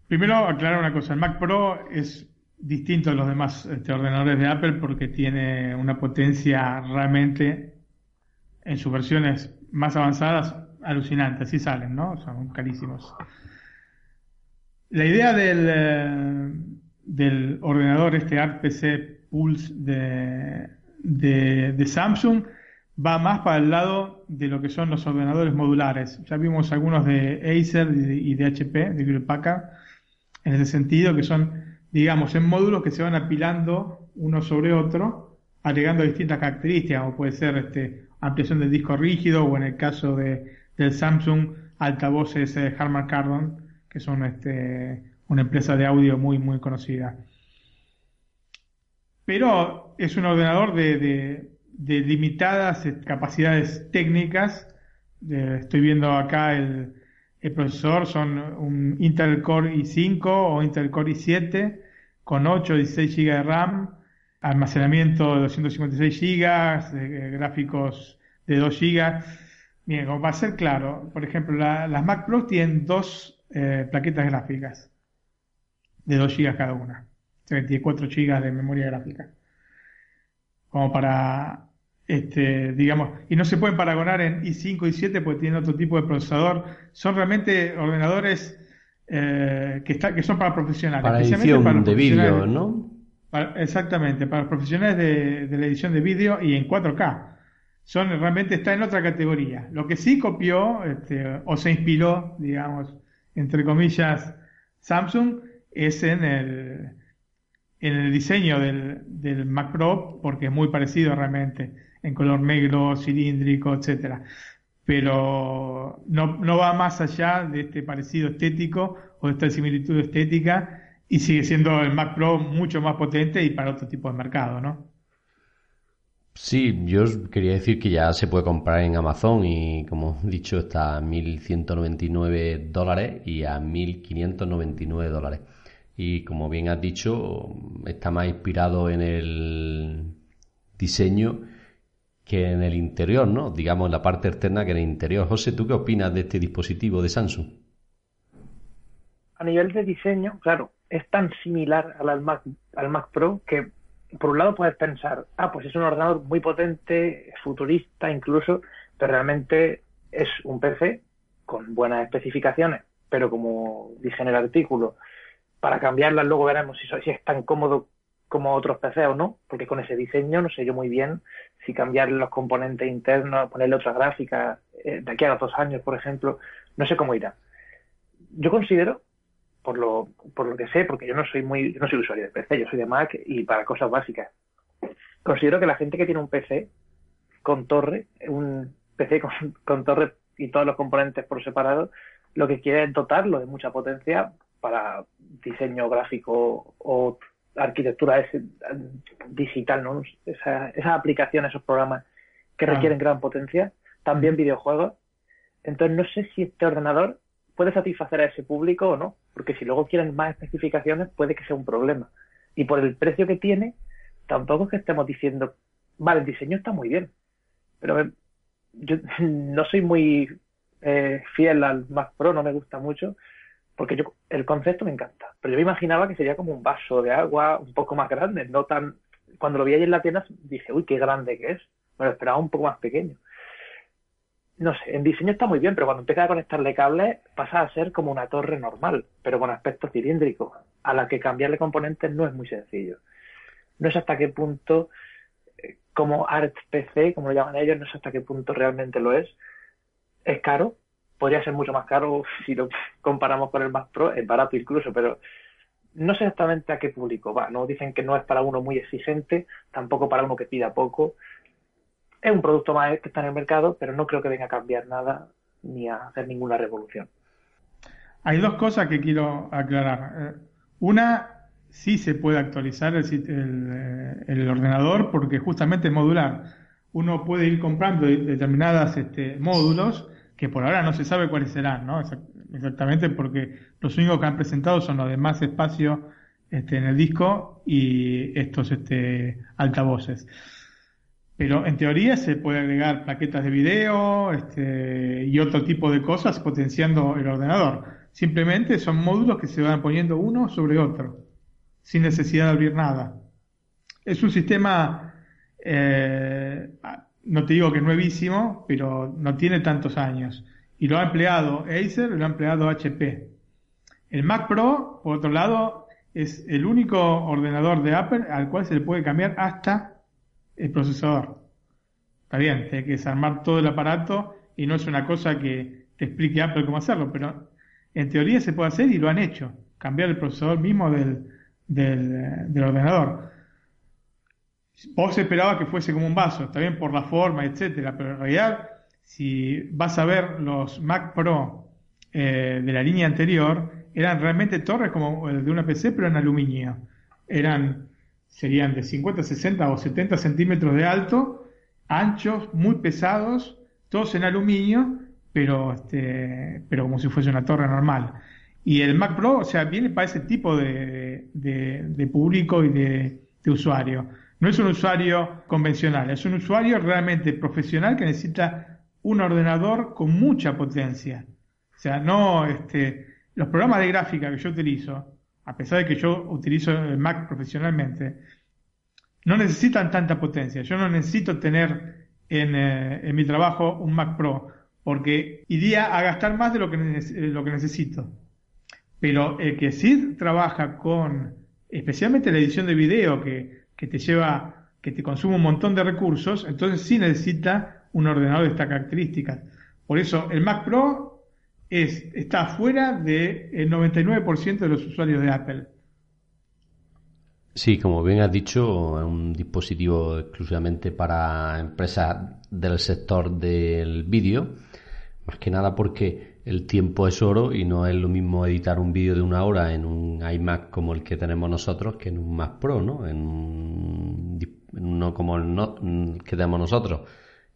primero aclarar una cosa, el Mac Pro es distinto de los demás este, ordenadores de Apple porque tiene una potencia realmente en sus versiones más avanzadas alucinante, así salen, ¿no? Son carísimos. La idea del, eh, del ordenador, este Art PC Pulse de, de, Samsung, va más para el lado de lo que son los ordenadores modulares. Ya vimos algunos de Acer y de, HP, de Hewlett en ese sentido, que son, digamos, en módulos que se van apilando uno sobre otro, agregando distintas características, como puede ser este, ampliación del disco rígido o en el caso de del Samsung altavoces eh, Harman Kardon, que son este, una empresa de audio muy, muy conocida. Pero es un ordenador de, limitadas eh, capacidades técnicas. estoy viendo acá el, procesor, son un Intel Core i5 o Intel Core i7 con 8 o 16 GB de RAM, almacenamiento de 256 GB, gráficos de 2 GB Bien, como para ser claro, por ejemplo, las Mac Pro tienen dos eh, plaquetas gráficas de 2 GB cada una. 24 GB de memoria gráfica. Como para, este, digamos, y no se pueden paragonar en i5 y i7 porque tienen otro tipo de procesador. Son realmente ordenadores eh, que, está, que son para profesionales. Para edición de vídeo, ¿no? exactamente, para los profesionales de, de la edición de vídeo y en 4K son realmente está en otra categoría. Lo que sí copió este, o se inspiró, digamos, entre comillas, Samsung es en el, en el diseño del, del Mac Pro, porque es muy parecido realmente, en color negro, cilíndrico, etcétera. Pero no, no va más allá de este parecido estético o de esta similitud estética y sigue siendo el Mac Pro mucho más potente y para otro tipo de mercado, ¿no? Sí, yo quería decir que ya se puede comprar en Amazon y como he dicho está a 1.199 dólares y a 1.599 dólares. Y como bien has dicho, está más inspirado en el diseño que en el interior, ¿no? Digamos en la parte externa que en el interior. José, ¿tú qué opinas de este dispositivo de Samsung? A nivel de diseño, claro, es tan similar al al Mac Pro que por un lado puedes pensar, ah, pues es un ordenador muy potente, futurista incluso, pero realmente es un PC con buenas especificaciones, pero como dije en el artículo, para cambiarlas luego veremos si, si es tan cómodo como otros PCs o no, porque con ese diseño no sé yo muy bien si cambiar los componentes internos, ponerle otra gráfica, eh, de aquí a los dos años, por ejemplo, no sé cómo irá. Yo considero, por lo, por lo que sé, porque yo no soy muy, yo no soy usuario de PC, yo soy de Mac y para cosas básicas. Considero que la gente que tiene un PC con torre, un PC con, con torre y todos los componentes por separado, lo que quiere es dotarlo de mucha potencia para diseño gráfico o arquitectura digital, ¿no? Esa, esas aplicaciones, esos programas que requieren gran potencia, también videojuegos. Entonces no sé si este ordenador puede satisfacer a ese público o no, porque si luego quieren más especificaciones puede que sea un problema. Y por el precio que tiene, tampoco es que estemos diciendo, vale, el diseño está muy bien, pero yo no soy muy eh, fiel al Mac Pro, no me gusta mucho, porque yo el concepto me encanta, pero yo me imaginaba que sería como un vaso de agua un poco más grande, no tan... Cuando lo vi ahí en la tienda dije, uy, qué grande que es, me lo esperaba un poco más pequeño. No sé, en diseño está muy bien, pero cuando empieza a conectarle cables pasa a ser como una torre normal, pero con aspecto cilíndrico, a la que cambiarle componentes no es muy sencillo. No sé hasta qué punto, eh, como Art PC, como lo llaman ellos, no sé hasta qué punto realmente lo es. Es caro, podría ser mucho más caro si lo comparamos con el Mac Pro, es barato incluso, pero no sé exactamente a qué público va. No dicen que no es para uno muy exigente, tampoco para uno que pida poco. Es un producto más que está en el mercado, pero no creo que venga a cambiar nada ni a hacer ninguna revolución. Hay dos cosas que quiero aclarar. Eh, una, sí se puede actualizar el, el, el ordenador porque justamente es modular. Uno puede ir comprando determinados este, módulos que por ahora no se sabe cuáles serán, ¿no? Exactamente porque los únicos que han presentado son los de más espacio este, en el disco y estos este, altavoces. Pero en teoría se puede agregar plaquetas de video este, y otro tipo de cosas potenciando el ordenador. Simplemente son módulos que se van poniendo uno sobre otro, sin necesidad de abrir nada. Es un sistema eh, no te digo que es nuevísimo, pero no tiene tantos años. Y lo ha empleado Acer y lo ha empleado HP. El Mac Pro, por otro lado, es el único ordenador de Apple al cual se le puede cambiar hasta el procesador. Está bien, tiene que desarmar todo el aparato y no es una cosa que te explique Apple cómo hacerlo, pero en teoría se puede hacer y lo han hecho. Cambiar el procesador mismo del, del, del ordenador vos esperabas que fuese como un vaso, está bien por la forma, etcétera, pero en realidad, si vas a ver los Mac Pro eh, de la línea anterior, eran realmente torres como el de una PC, pero en aluminio. Eran, serían de 50, 60 o 70 centímetros de alto, anchos, muy pesados, todos en aluminio, pero, este, pero como si fuese una torre normal. Y el Mac Pro, o sea, viene para ese tipo de, de, público y de, de usuario. No es un usuario convencional, es un usuario realmente profesional que necesita un ordenador con mucha potencia. O sea, no este, los programas de gráfica que yo utilizo, a pesar de que yo utilizo el Mac profesionalmente, no necesitan tanta potencia. Yo no necesito tener en, eh, mi trabajo un Mac Pro, porque iría a gastar más de lo que, lo que necesito. Pero el que sí trabaja con, especialmente la edición de video, que que te lleva, que te consume un montón de recursos, entonces sí necesita un ordenador de estas características. Por eso el Mac Pro es, está fuera del 99% de los usuarios de Apple. Sí, como bien has dicho, es un dispositivo exclusivamente para empresas del sector del vídeo, más que nada porque el tiempo es oro y no es lo mismo editar un vídeo de una hora en un iMac como el que tenemos nosotros que en un Mac Pro, ¿no? En, uno como el que tenemos nosotros.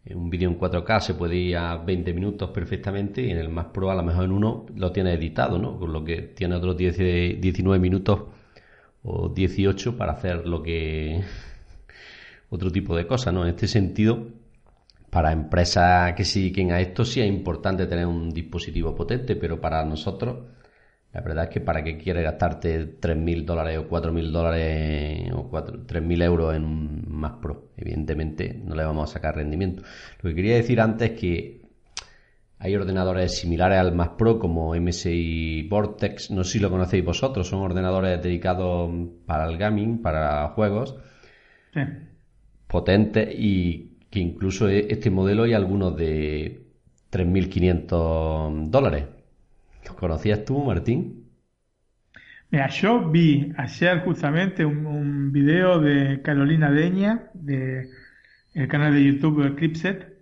En un vídeo en 4K se puede ir a 20 minutos perfectamente y en el Mac Pro a lo mejor en uno lo tiene editado, ¿no? Con lo que tiene otros 10, 19 minutos o 18 para hacer lo que otro tipo de cosas, ¿no? En este sentido, para empresas que se dediquen a esto sí es importante tener un dispositivo potente, pero para nosotros la verdad es que para qué quieres gastarte 3.000 dólares o 4.000 dólares o 3.000 euros en un Mac Pro, evidentemente no le vamos a sacar rendimiento. Lo que quería decir antes es que hay ordenadores similares al Mac Pro como MSI Vortex, no sé si lo conocéis vosotros, son ordenadores dedicados para el gaming, para juegos, Sí. potentes y que incluso e- este modelo hay algunos de 3.500 dólares. ¿Los conocías tú, Martín? Mira, yo vi ayer justamente un, video de Carolina Deña, de el canal de YouTube Clipset,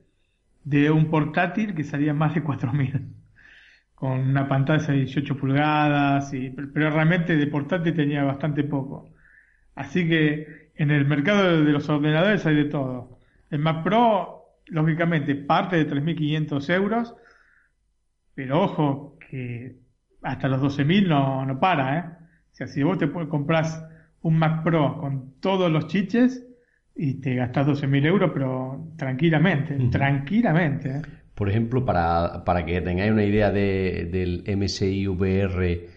de un portátil que salía más de 4.000, con una pantalla de 18 pulgadas, y, pero realmente de portátil tenía bastante poco. Así que en el mercado de, de los ordenadores hay de todo. El Mac Pro, lógicamente, parte de 3.500 euros, pero ojo que hasta los 12.000 no, no para, ¿eh? O sea, si vos te comprás un Mac Pro con todos los chiches y te gastás 12.000 euros, pero tranquilamente, tranquilamente, ¿eh? Por ejemplo, para, para que tengáis una idea de- del MSI VR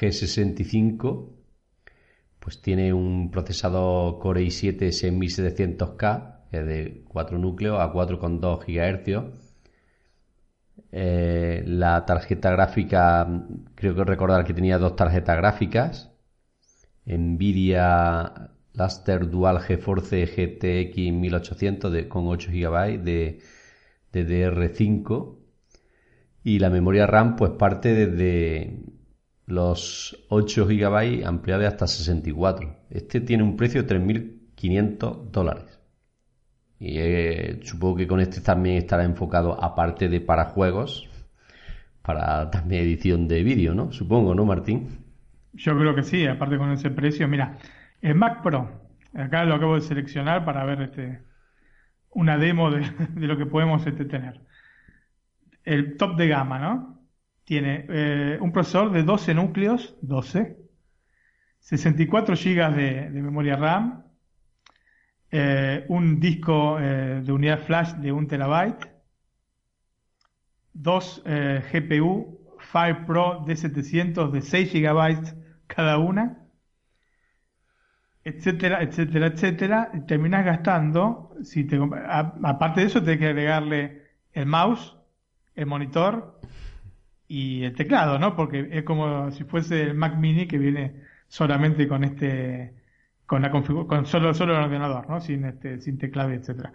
G65, pues tiene un procesador Core i7 6700K, que es de 4 núcleos a 4,2 GHz. Eh, la tarjeta gráfica, creo que recordar que tenía dos tarjetas gráficas. Nvidia Luster Dual GeForce GTX 1800 de, con 8 GB de, de DR5 y la memoria RAM pues parte desde los 8 GB ampliable hasta 64. Este tiene un precio de 3.500 dólares. Y eh, supongo que con este también estará enfocado, aparte de para juegos, para también edición de vídeo, ¿no? Supongo, ¿no, Martín? Yo creo que sí, aparte con ese precio. Mira, el Mac Pro, acá lo acabo de seleccionar para ver este una demo de, lo que podemos este, tener. El top de gama, ¿no? Tiene eh, un procesador de 12 núcleos, 12, 64 GB de memoria RAM, eh, un disco eh, de unidad flash de 1 terabyte, dos eh, GPU Fire Pro D700 de 6 GB cada una, etcétera, etcétera, etcétera. Y terminas gastando, si te, aparte de eso, tienes que agregarle el mouse, el monitor y el teclado, ¿no? Porque es como si fuese el Mac Mini que viene solamente con este, con la con solo, solo el ordenador, ¿no? Sin este, sin teclado, etcétera.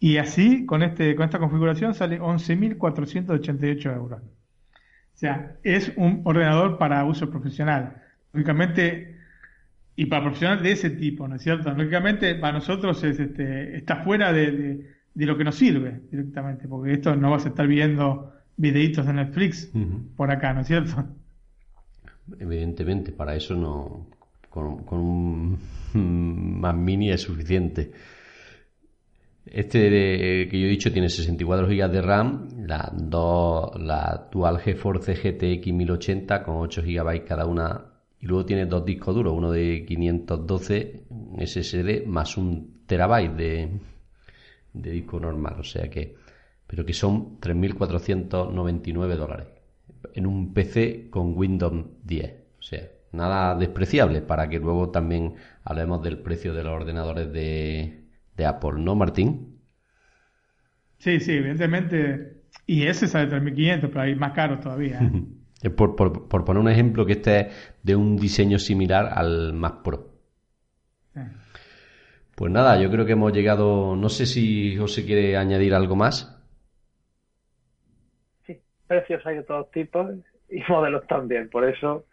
Y así, con este, con esta configuración sale 11.488 euros. O sea, es un ordenador para uso profesional. Lógicamente, y para profesional de ese tipo, ¿no es cierto? Lógicamente, para nosotros es, este, está fuera de, de- de lo que nos sirve directamente, porque esto no vas a estar viendo videitos de Netflix por acá, ¿no es cierto? Evidentemente, para eso no. Con, con un Mac Mini es suficiente. Este que yo he dicho tiene 64 GB de RAM, la, dos, la Dual GeForce GTX 1080 con 8 GB cada una, y luego tiene dos discos duros, uno de 512 SSD más un terabyte de, de disco normal, o sea que, pero que son 3.499 dólares en un PC con Windows 10. O sea, nada despreciable para que luego también hablemos del precio de los ordenadores de, de Apple, ¿no, Martín? Sí, sí, evidentemente. Y ese sale 3.500, pero hay más caro todavía. ¿eh? Eh, Por, por- por poner un ejemplo que este es de un diseño similar al Mac Pro. Sí. Pues nada, yo creo que hemos llegado, no sé si José quiere añadir algo más. Sí, precios hay de todos tipos y modelos también. Por eso,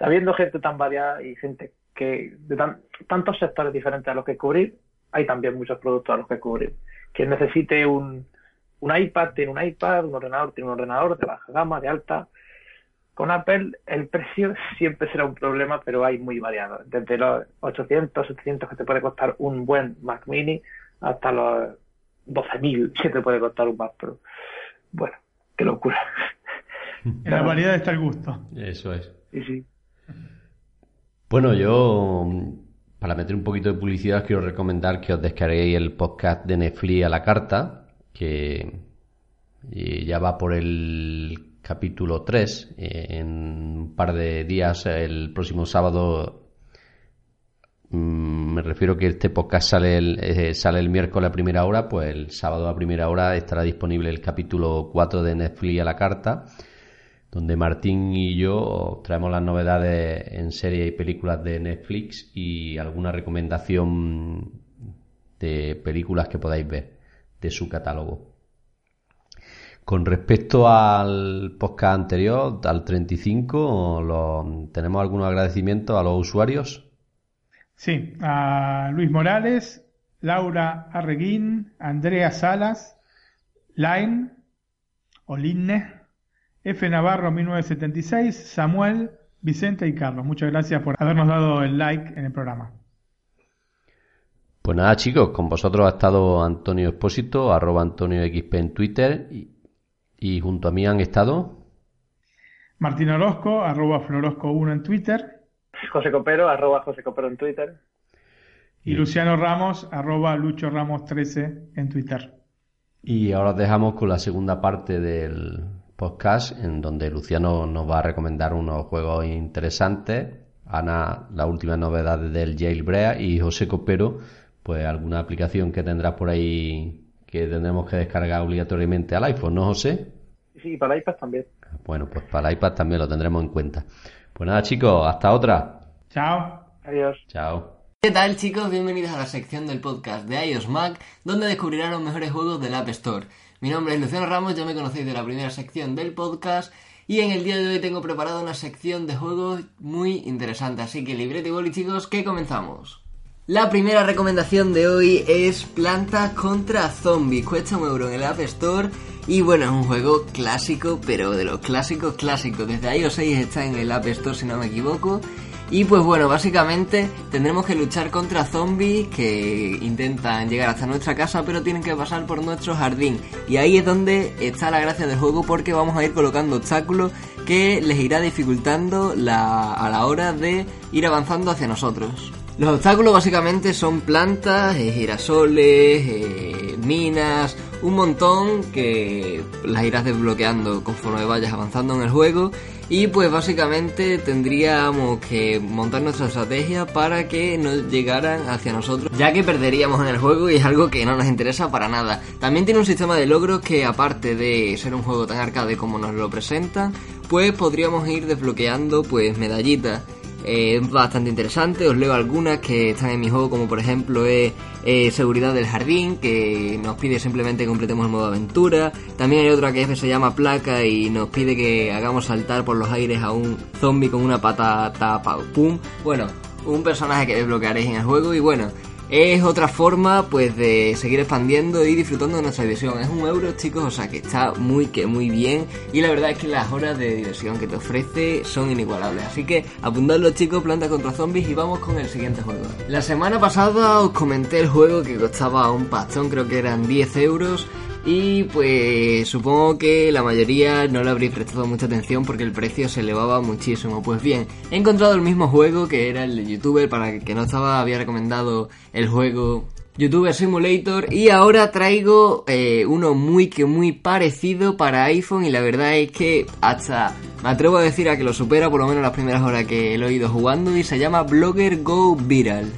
habiendo gente tan variada y gente que de tan- tantos sectores diferentes a los que cubrir, hay también muchos productos a los que cubrir. Quien necesite un, un iPad tiene un iPad, un ordenador tiene un ordenador de baja gama, de alta. Con Apple el precio siempre será un problema, pero hay muy variado. Desde los 800, 700 que te puede costar un buen Mac Mini hasta los 12.000 que te puede costar un Mac Pro. Bueno, qué locura. En la variedad está el gusto. Eso es. Sí, sí. Bueno, yo, para meter un poquito de publicidad, quiero recomendar que os descarguéis el podcast de Netflix a la carta, que ya va por el capítulo 3. Eh, En un par de días, el próximo sábado, mm, me refiero que este podcast sale el, eh, sale el miércoles a primera hora, pues el sábado a primera hora estará disponible el capítulo 4 de Netflix a la carta, donde Martín y yo traemos las novedades en series y películas de Netflix y alguna recomendación de películas que podáis ver de su catálogo. Con respecto al podcast anterior, al 35, lo, ¿tenemos algunos agradecimientos a los usuarios? Sí, a Luis Morales, Laura Arreguín, Andrea Salas, Line, Olinne, F. Navarro 1976, Samuel, Vicente y Carlos. Muchas gracias por habernos dado el like en el programa. Pues nada chicos, con vosotros ha estado Antonio Expósito, arroba Antonio XP en Twitter y, y junto a mí han estado Martín Orozco, arroba Florosco1 en Twitter. José Copero, arroba José Copero en Twitter. Y Luciano Ramos, arroba Lucho Ramos 13 en Twitter. Y ahora os dejamos con la segunda parte del podcast, en donde Luciano nos va a recomendar unos juegos interesantes. Ana, la última novedad del jailbreak y José Copero, pues alguna aplicación que tendrás por ahí que tendremos que descargar obligatoriamente al iPhone, ¿no, José? Sí, para iPad también. Bueno, pues para el iPad también lo tendremos en cuenta. Pues nada, chicos, hasta otra. Chao. Adiós. Chao. ¿Qué tal chicos? Bienvenidos a la sección del podcast de iOS Mac, donde descubrirán los mejores juegos del App Store. Mi nombre es Luciano Ramos, ya me conocéis de la primera sección del podcast, y en el día de hoy tengo preparada una sección de juegos muy interesante, así que librete y boli chicos, que comenzamos. La primera recomendación de hoy es Planta contra Zombies. Cuesta un euro en el App Store. Y bueno, es un juego clásico, pero de los clásicos clásicos. Desde iOS 6 está en el App Store, si no me equivoco. Y pues bueno, básicamente tendremos que luchar contra zombies que intentan llegar hasta nuestra casa, pero tienen que pasar por nuestro jardín. Y ahí es donde está la gracia del juego, porque vamos a ir colocando obstáculos que les irá dificultando a la hora de ir avanzando hacia nosotros. Los obstáculos básicamente son plantas, eh, girasoles, eh, minas, un montón que las irás desbloqueando conforme vayas avanzando en el juego y pues básicamente tendríamos que montar nuestra estrategia para que no llegaran hacia nosotros ya que perderíamos en el juego y es algo que no nos interesa para nada. También tiene un sistema de logros que aparte de ser un juego tan arcade como nos lo presentan, pues podríamos ir desbloqueando pues medallitas eh, bastante interesante. Os leo algunas que están en mi juego, como por ejemplo es eh, Seguridad del Jardín, que nos pide simplemente que completemos el modo aventura. También hay otra que se llama Placa y nos pide que hagamos saltar por los aires a un zombie con una patata pum. Bueno, un personaje que desbloquearéis en el juego y bueno, es otra forma pues de seguir expandiendo y disfrutando de nuestra diversión. Es un euro chicos, o sea que está muy que muy bien y la verdad es que las horas de diversión que te ofrece son inigualables. Así que apuntadlo chicos, planta contra zombies y vamos con el siguiente juego. La semana pasada os comenté el juego que costaba un pastón, creo que eran 10 euros. Y pues supongo que la mayoría no le habréis prestado mucha atención porque el precio se elevaba muchísimo. Pues bien, he encontrado el mismo juego que era el de YouTuber para el que no estaba, había recomendado el juego YouTuber Simulator y ahora traigo eh, uno muy que muy parecido para iPhone y la verdad es que hasta me atrevo a decir a que lo supera por lo menos las primeras horas que lo he ido jugando y se llama Blogger Go Viral.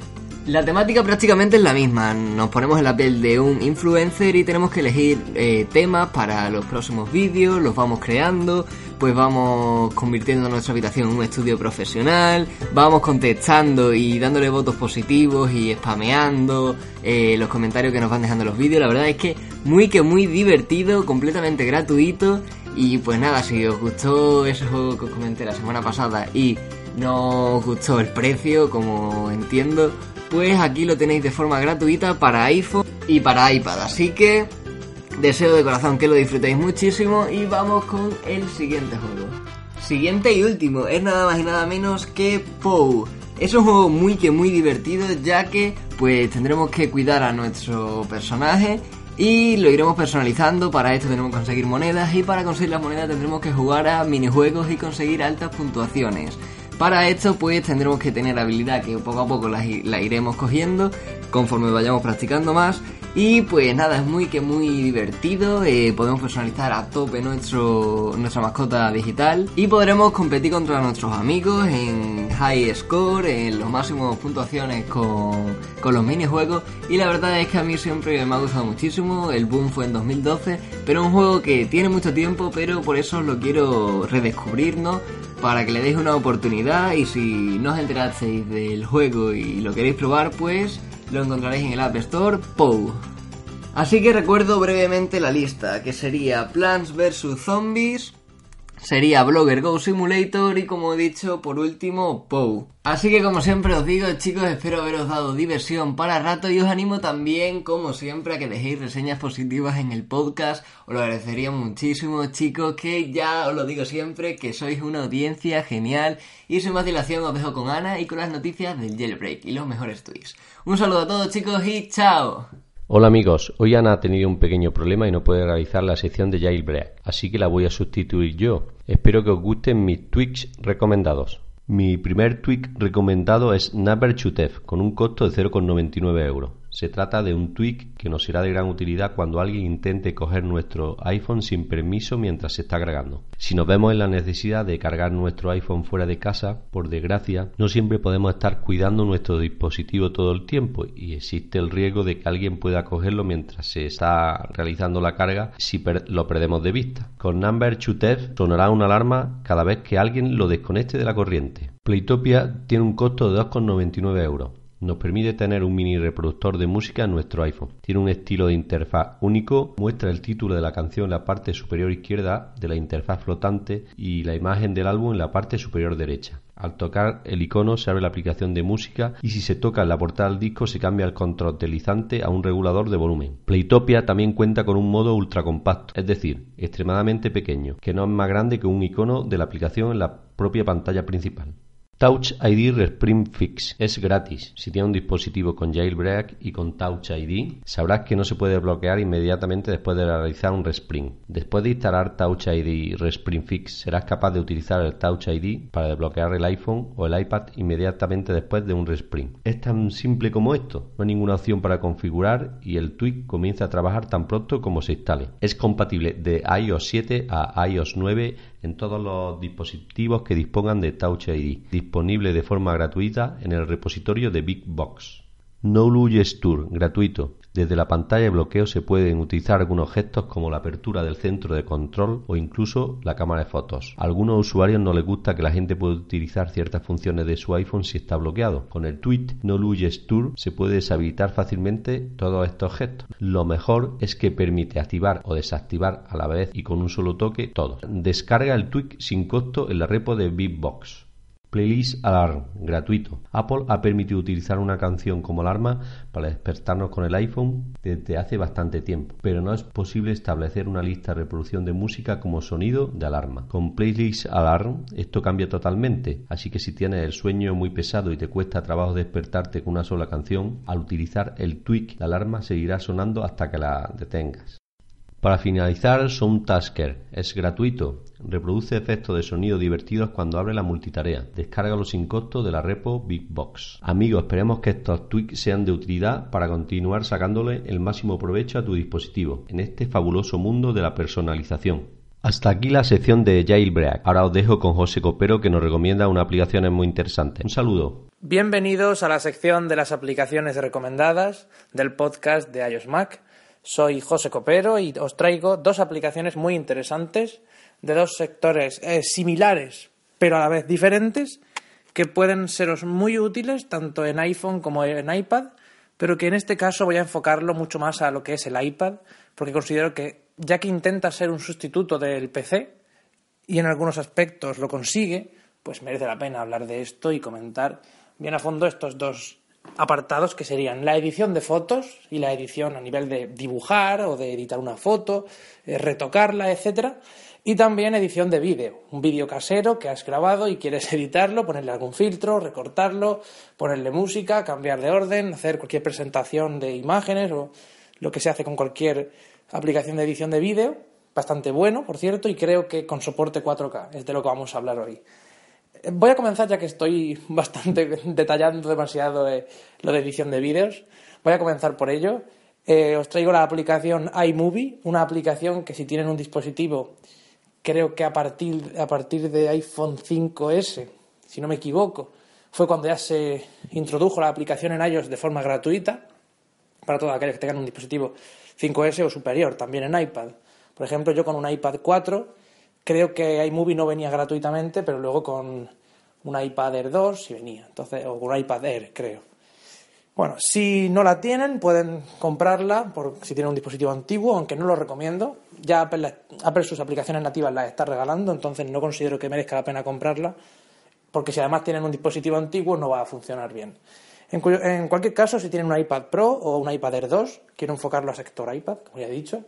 La temática prácticamente es la misma, nos ponemos en la piel de un influencer y tenemos que elegir eh, temas para los próximos vídeos, los vamos creando, pues vamos convirtiendo nuestra habitación en un estudio profesional, vamos contestando y dándole votos positivos y spameando eh, los comentarios que nos van dejando los vídeos, la verdad es que muy que muy divertido, completamente gratuito. Y pues nada, si os gustó ese juego que os comenté la semana pasada y no os gustó el precio, como entiendo, pues aquí lo tenéis de forma gratuita para iPhone y para iPad. Así que deseo de corazón que lo disfrutéis muchísimo y vamos con el siguiente juego. Siguiente y último, es nada más y nada menos que POU. Es un juego muy que muy divertido ya que pues tendremos que cuidar a nuestro personaje y lo iremos personalizando, para esto tenemos que conseguir monedas y para conseguir las monedas tendremos que jugar a minijuegos y conseguir altas puntuaciones. Para esto pues tendremos que tener habilidad que poco a poco la, iremos cogiendo conforme vayamos practicando más Y pues nada, es muy que muy divertido, eh, podemos personalizar a tope nuestro, nuestra mascota digital y podremos competir contra nuestros amigos en high score, en los máximos puntuaciones con, con los minijuegos y la verdad es que a mí siempre me ha gustado muchísimo, el boom fue en 2012, pero es un juego que tiene mucho tiempo, pero por eso lo quiero redescubrir, ¿no? Para que le deis una oportunidad y si no os enterasteis del juego y lo queréis probar, pues lo encontraréis en el App Store POU. Así que recuerdo brevemente la lista, que sería Plants vs Zombies, sería Blogger Go Simulator y como he dicho, por último, POU. Así que como siempre os digo chicos, espero haberos dado diversión para rato y os animo también, como siempre, a que dejéis reseñas positivas en el podcast. Os lo agradecería muchísimo chicos, que ya os lo digo siempre, que sois una audiencia genial. Y sin más dilación os dejo con Ana y con las noticias del Jailbreak y los mejores tweets. Un saludo a todos chicos y chao. Hola amigos, hoy Ana ha tenido un pequeño problema y no puede realizar la sección de Jailbreak, así que la voy a sustituir yo. Espero que os gusten mis tweaks recomendados. Mi primer tweak recomendado es Naberchutev con un costo de 0,99 euros. Se trata de un tweak que nos será de gran utilidad cuando alguien intente coger nuestro iPhone sin permiso mientras se está cargando. Si nos vemos en la necesidad de cargar nuestro iPhone fuera de casa, por desgracia, no siempre podemos estar cuidando nuestro dispositivo todo el tiempo y existe el riesgo de que alguien pueda cogerlo mientras se está realizando la carga si lo perdemos de vista. Con Number 2 sonará una alarma cada vez que alguien lo desconecte de la corriente. Playtopia tiene un costo de 2,99 euros. Nos permite tener un mini reproductor de música en nuestro iPhone. Tiene un estilo de interfaz único, muestra el título de la canción en la parte superior izquierda de la interfaz flotante y la imagen del álbum en la parte superior derecha. Al tocar el icono se abre la aplicación de música y si se toca en la portada del disco se cambia el control deslizante a un regulador de volumen. Playtopia también cuenta con un modo ultra compacto, es decir, extremadamente pequeño, que no es más grande que un icono de la aplicación en la propia pantalla principal. Touch ID Respring Fix es gratis. Si tienes un dispositivo con jailbreak y con Touch ID, sabrás que no se puede bloquear inmediatamente después de realizar un respring. Después de instalar Touch ID Respring Fix, serás capaz de utilizar el Touch ID para desbloquear el iPhone o el iPad inmediatamente después de un respring. Es tan simple como esto. No hay ninguna opción para configurar y el tweak comienza a trabajar tan pronto como se instale. Es compatible de iOS 7 a iOS 9 en todos los dispositivos que dispongan de Touch ID, disponible de forma gratuita en el repositorio de Big Box. No Gesture, gratuito. Desde la pantalla de bloqueo se pueden utilizar algunos gestos como la apertura del centro de control o incluso la cámara de fotos. A algunos usuarios no les gusta que la gente pueda utilizar ciertas funciones de su iPhone si está bloqueado. Con el tweet No Gesture se puede deshabilitar fácilmente todos estos gestos. Lo mejor es que permite activar o desactivar a la vez y con un solo toque todo. Descarga el tweet sin costo en la repo de Bitbox. Playlist Alarm, gratuito. Apple ha permitido utilizar una canción como alarma para despertarnos con el iPhone desde hace bastante tiempo, pero no es posible establecer una lista de reproducción de música como sonido de alarma. Con Playlist Alarm esto cambia totalmente, así que si tienes el sueño muy pesado y te cuesta trabajo despertarte con una sola canción, al utilizar el tweak la alarma seguirá sonando hasta que la detengas. Para finalizar, Soundtasker es gratuito. Reproduce efectos de sonido divertidos cuando abre la multitarea. Descárgalo sin costo de la repo Big Box. Amigos, esperemos que estos tweaks sean de utilidad para continuar sacándole el máximo provecho a tu dispositivo en este fabuloso mundo de la personalización. Hasta aquí la sección de Jailbreak. Ahora os dejo con José Copero que nos recomienda una aplicación muy interesante. Un saludo. Bienvenidos a la sección de las aplicaciones recomendadas del podcast de iOS Mac. Soy José Copero y os traigo dos aplicaciones muy interesantes de dos sectores eh, similares pero a la vez diferentes que pueden seros muy útiles tanto en iPhone como en iPad, pero que en este caso voy a enfocarlo mucho más a lo que es el iPad, porque considero que ya que intenta ser un sustituto del PC y en algunos aspectos lo consigue, pues merece la pena hablar de esto y comentar bien a fondo estos dos apartados que serían la edición de fotos y la edición a nivel de dibujar o de editar una foto, eh, retocarla, etcétera, y también edición de vídeo, un vídeo casero que has grabado y quieres editarlo, ponerle algún filtro, recortarlo, ponerle música, cambiar de orden, hacer cualquier presentación de imágenes o lo que se hace con cualquier aplicación de edición de vídeo, bastante bueno, por cierto, y creo que con soporte 4K, es de lo que vamos a hablar hoy. Voy a comenzar ya que estoy bastante detallando demasiado eh, lo de edición de vídeos. Voy a comenzar por ello. Eh, os traigo la aplicación iMovie, una aplicación que si tienen un dispositivo, creo que a partir, a partir de iPhone 5S, si no me equivoco, fue cuando ya se introdujo la aplicación en iOS de forma gratuita para todos aquellos que tengan un dispositivo 5S o superior, también en iPad. Por ejemplo, yo con un iPad 4 creo que iMovie no venía gratuitamente, pero luego con un iPad Air 2 sí venía, entonces, o un iPad Air, creo. Bueno, si no la tienen, pueden comprarla por, si tienen un dispositivo antiguo, aunque no lo recomiendo. Ya Apple, sus aplicaciones nativas las está regalando, entonces no considero que merezca la pena comprarla, porque si además tienen un dispositivo antiguo no va a funcionar bien. En, en cualquier caso, si tienen un iPad Pro o un iPad Air 2, quiero enfocarlo a sector iPad, como ya he dicho,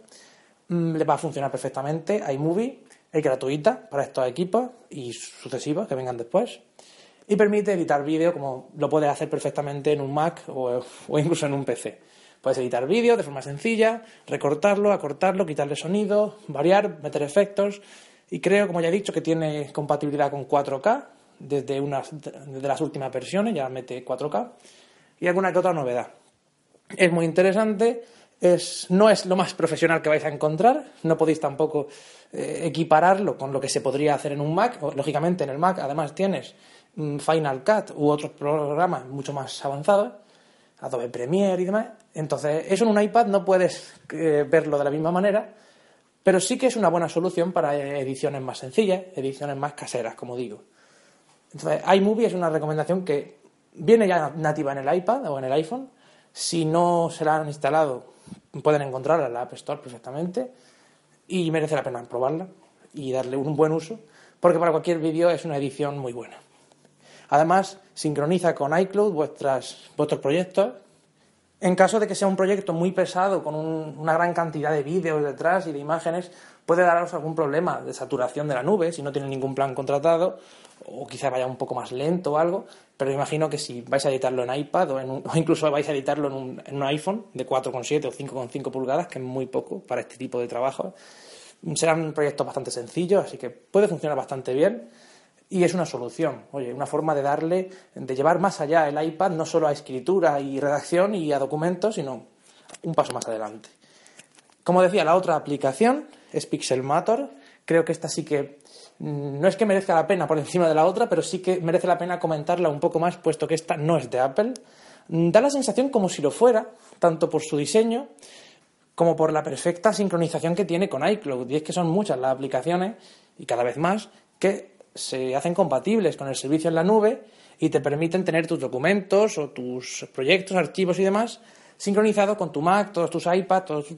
mm, le va a funcionar perfectamente iMovie, es gratuita para estos equipos y sucesivos que vengan después y permite editar vídeo como lo puedes hacer perfectamente en un Mac o, incluso en un PC. Puedes editar vídeo de forma sencilla, recortarlo, acortarlo, quitarle sonido, variar, meter efectos y creo, como ya he dicho, que tiene compatibilidad con 4K desde, unas, desde las últimas versiones, ya mete 4K y alguna que otra novedad. Es muy interesante, es, no es lo más profesional que vais a encontrar, no podéis tampoco eh, equipararlo con lo que se podría hacer en un Mac, lógicamente en el Mac además tienes Mm, Final Cut u otros programas mucho más avanzados, Adobe Premiere y demás. Entonces, eso en un iPad no puedes eh, verlo de la misma manera, pero sí que es una buena solución para ediciones más sencillas, ediciones más caseras, como digo. Entonces, iMovie es una recomendación que viene ya nativa en el iPad o en el iPhone. Si no se la han instalado, pueden encontrarla en la App Store perfectamente y merece la pena probarla y darle un buen uso, porque para cualquier vídeo es una edición muy buena. Además, sincroniza con iCloud vuestras, vuestros proyectos. En caso de que sea un proyecto muy pesado, con una gran cantidad de vídeos detrás y de imágenes, puede daros algún problema de saturación de la nube si no tiene ningún plan contratado, o quizá vaya un poco más lento o algo, pero imagino que si vais a editarlo en iPad o, o incluso vais a editarlo en un, en un iPhone de 4,7 o 5,5 pulgadas, que es muy poco para este tipo de trabajo, serán proyectos bastante sencillos, así que puede funcionar bastante bien y es una solución, oye, una forma de darle, de llevar más allá el iPad no solo a escritura y redacción y a documentos, sino un paso más adelante. Como decía, la otra aplicación es Pixelmator. Creo que esta sí que mm, no es que merezca la pena por encima de la otra, pero sí que merece la pena comentarla un poco más, puesto que esta no es de Apple. Mm, da la sensación como si lo fuera, tanto por su diseño como por la perfecta sincronización que tiene con iCloud. Y es que son muchas las aplicaciones, y cada vez más, que se hacen compatibles con el servicio en la nube y te permiten tener tus documentos o tus proyectos, archivos y demás sincronizados con tu Mac, todos tus iPads, todos tus,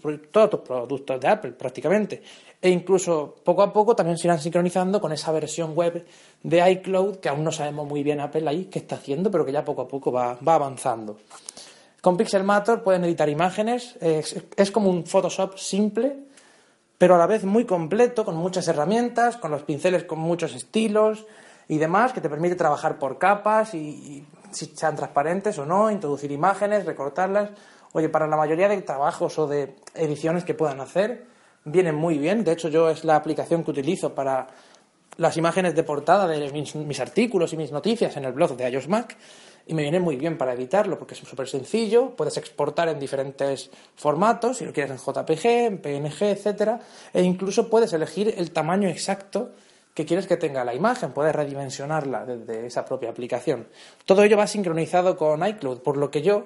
productos de Apple prácticamente. E incluso poco a poco también se irán sincronizando con esa versión web de iCloud que aún no sabemos muy bien Apple ahí qué está haciendo, pero que ya poco a poco va, avanzando. Con Pixelmator pueden editar imágenes, es como un Photoshop simple pero a la vez muy completo, con muchas herramientas, con los pinceles con muchos estilos y demás, que te permite trabajar por capas y, si sean transparentes o no, introducir imágenes, recortarlas. Oye, para la mayoría de trabajos o de ediciones que puedan hacer, viene muy bien. De hecho, yo es la aplicación que utilizo para las imágenes de portada de mis, mis artículos y mis noticias en el blog de iOS Mac y me viene muy bien para editarlo porque es súper sencillo, puedes exportar en diferentes formatos, si lo quieres en JPG, en PNG, etcétera, e incluso puedes elegir el tamaño exacto que quieres que tenga la imagen, puedes redimensionarla desde esa propia aplicación. Todo ello va sincronizado con iCloud, por lo que yo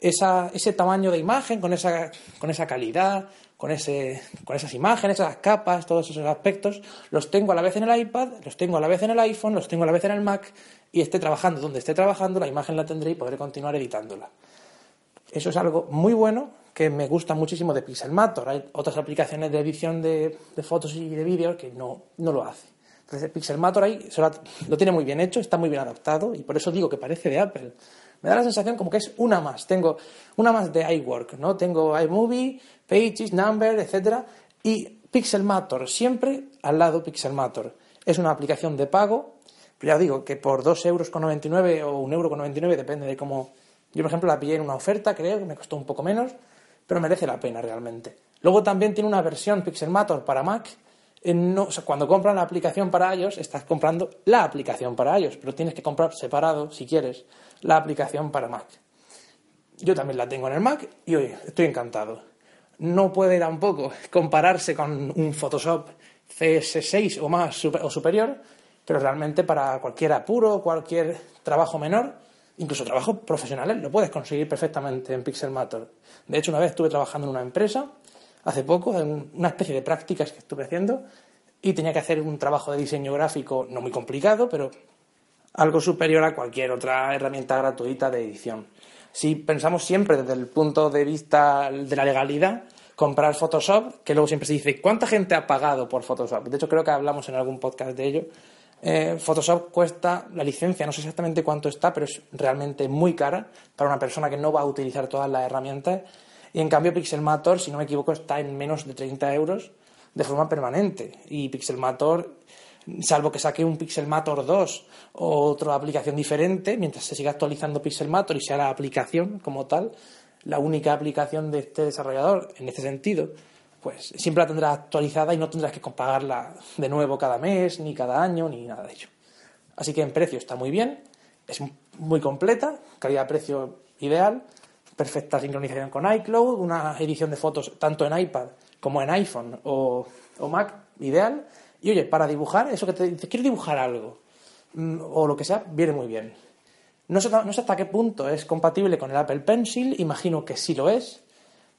ese tamaño de imagen, con esa, con esa calidad, con, ese, con esas imágenes, esas capas, todos esos aspectos, los tengo a la vez en el iPad, los tengo a la vez en el iPhone, los tengo a la vez en el Mac y esté trabajando donde esté trabajando, la imagen la tendré y podré continuar editándola. Eso es algo muy bueno que me gusta muchísimo de Pixelmator. Hay otras aplicaciones de edición de, fotos y de vídeos que no, no lo hace. Entonces Pixelmator ahí lo tiene muy bien hecho, está muy bien adaptado y por eso digo que parece de Apple. Me da la sensación como que es una más. Tengo una más de iWork, ¿no? Tengo iMovie, Pages, Number, etc. Y Pixelmator, siempre al lado Pixelmator. Es una aplicación de pago, pero ya digo que por 2,99 euros o 1,99 euro, depende de cómo... Yo, por ejemplo, la pillé en una oferta, creo, que me costó un poco menos, pero merece la pena realmente. Luego también tiene una versión Pixelmator para Mac. No, cuando compran la aplicación para iOS, estás comprando la aplicación para iOS, pero tienes que comprar separado, si quieres, la aplicación para Mac. Yo también la tengo en el Mac y oye, estoy encantado. No puede tampoco compararse con un Photoshop CS6 o más o superior, pero realmente para cualquier apuro, cualquier trabajo menor, incluso trabajos profesionales, lo puedes conseguir perfectamente en Pixelmator. De hecho, una vez estuve trabajando en una empresa, hace poco, en una especie de prácticas que estuve haciendo, y tenía que hacer un trabajo de diseño gráfico no muy complicado, pero algo superior a cualquier otra herramienta gratuita de edición. Si pensamos siempre desde el punto de vista de la legalidad, comprar Photoshop, que luego siempre se dice, ¿cuánta gente ha pagado por Photoshop? De hecho, creo que hablamos en algún podcast de ello. Eh, Photoshop cuesta la licencia, no sé exactamente cuánto está, pero es realmente muy cara para una persona que no va a utilizar todas las herramientas. Y en cambio, Pixelmator, si no me equivoco, está en menos de 30 euros de forma permanente. Y Pixelmator, salvo que saque un Pixelmator 2 o otra aplicación diferente, mientras se siga actualizando Pixelmator y sea la aplicación como tal, la única aplicación de este desarrollador en este sentido, pues siempre la tendrás actualizada y no tendrás que pagarla de nuevo cada mes, ni cada año, ni nada de ello. Así que en precio está muy bien, es muy completa, calidad-precio ideal, perfecta sincronización con iCloud, una edición de fotos tanto en iPad como en iPhone o, Mac, ideal. Y oye, para dibujar, eso que te dices, quiero dibujar algo, mm, o lo que sea, viene muy bien. No sé, no sé hasta qué punto es compatible con el Apple Pencil, imagino que sí lo es,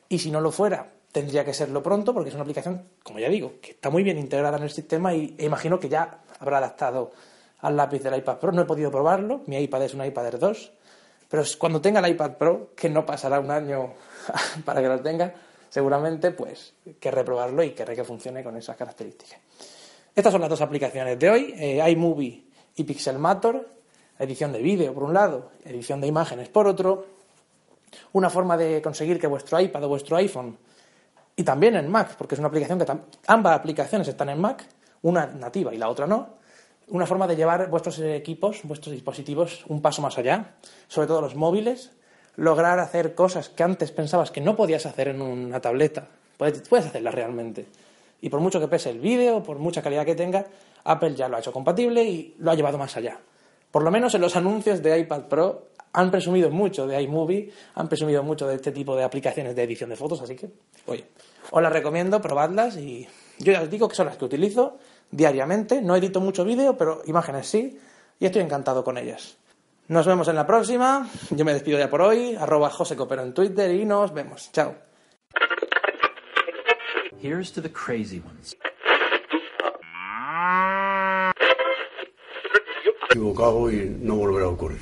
y si no lo fuera, tendría que serlo pronto, porque es una aplicación, como ya digo, que está muy bien integrada en el sistema y imagino que ya habrá adaptado al lápiz del iPad Pro. No he podido probarlo, mi iPad es un iPad Air 2, pero cuando tenga el iPad Pro, que no pasará un año para que lo tenga, seguramente pues querré probarlo y querré que funcione con esas características. Estas son las dos aplicaciones de hoy, eh, iMovie y Pixelmator, edición de vídeo por un lado, edición de imágenes por otro, una forma de conseguir que vuestro iPad o vuestro iPhone y también en Mac, porque es una aplicación que ambas aplicaciones están en Mac, una nativa y la otra no, una forma de llevar vuestros equipos, vuestros dispositivos un paso más allá, sobre todo los móviles, lograr hacer cosas que antes pensabas que no podías hacer en una tableta. Puedes, hacerlas realmente. Y por mucho que pese el vídeo, por mucha calidad que tenga, Apple ya lo ha hecho compatible y lo ha llevado más allá. Por lo menos en los anuncios de iPad Pro han presumido mucho de iMovie, han presumido mucho de este tipo de aplicaciones de edición de fotos, así que, oye, os las recomiendo, probadlas y yo ya os digo que son las que utilizo diariamente. No edito mucho vídeo, pero imágenes sí, y estoy encantado con ellas. Nos vemos en la próxima. Yo me despido ya por hoy. Arroba José Copero en Twitter y nos vemos. Chao. Here's to the crazy ones. Equivocado y no volverá a ocurrir.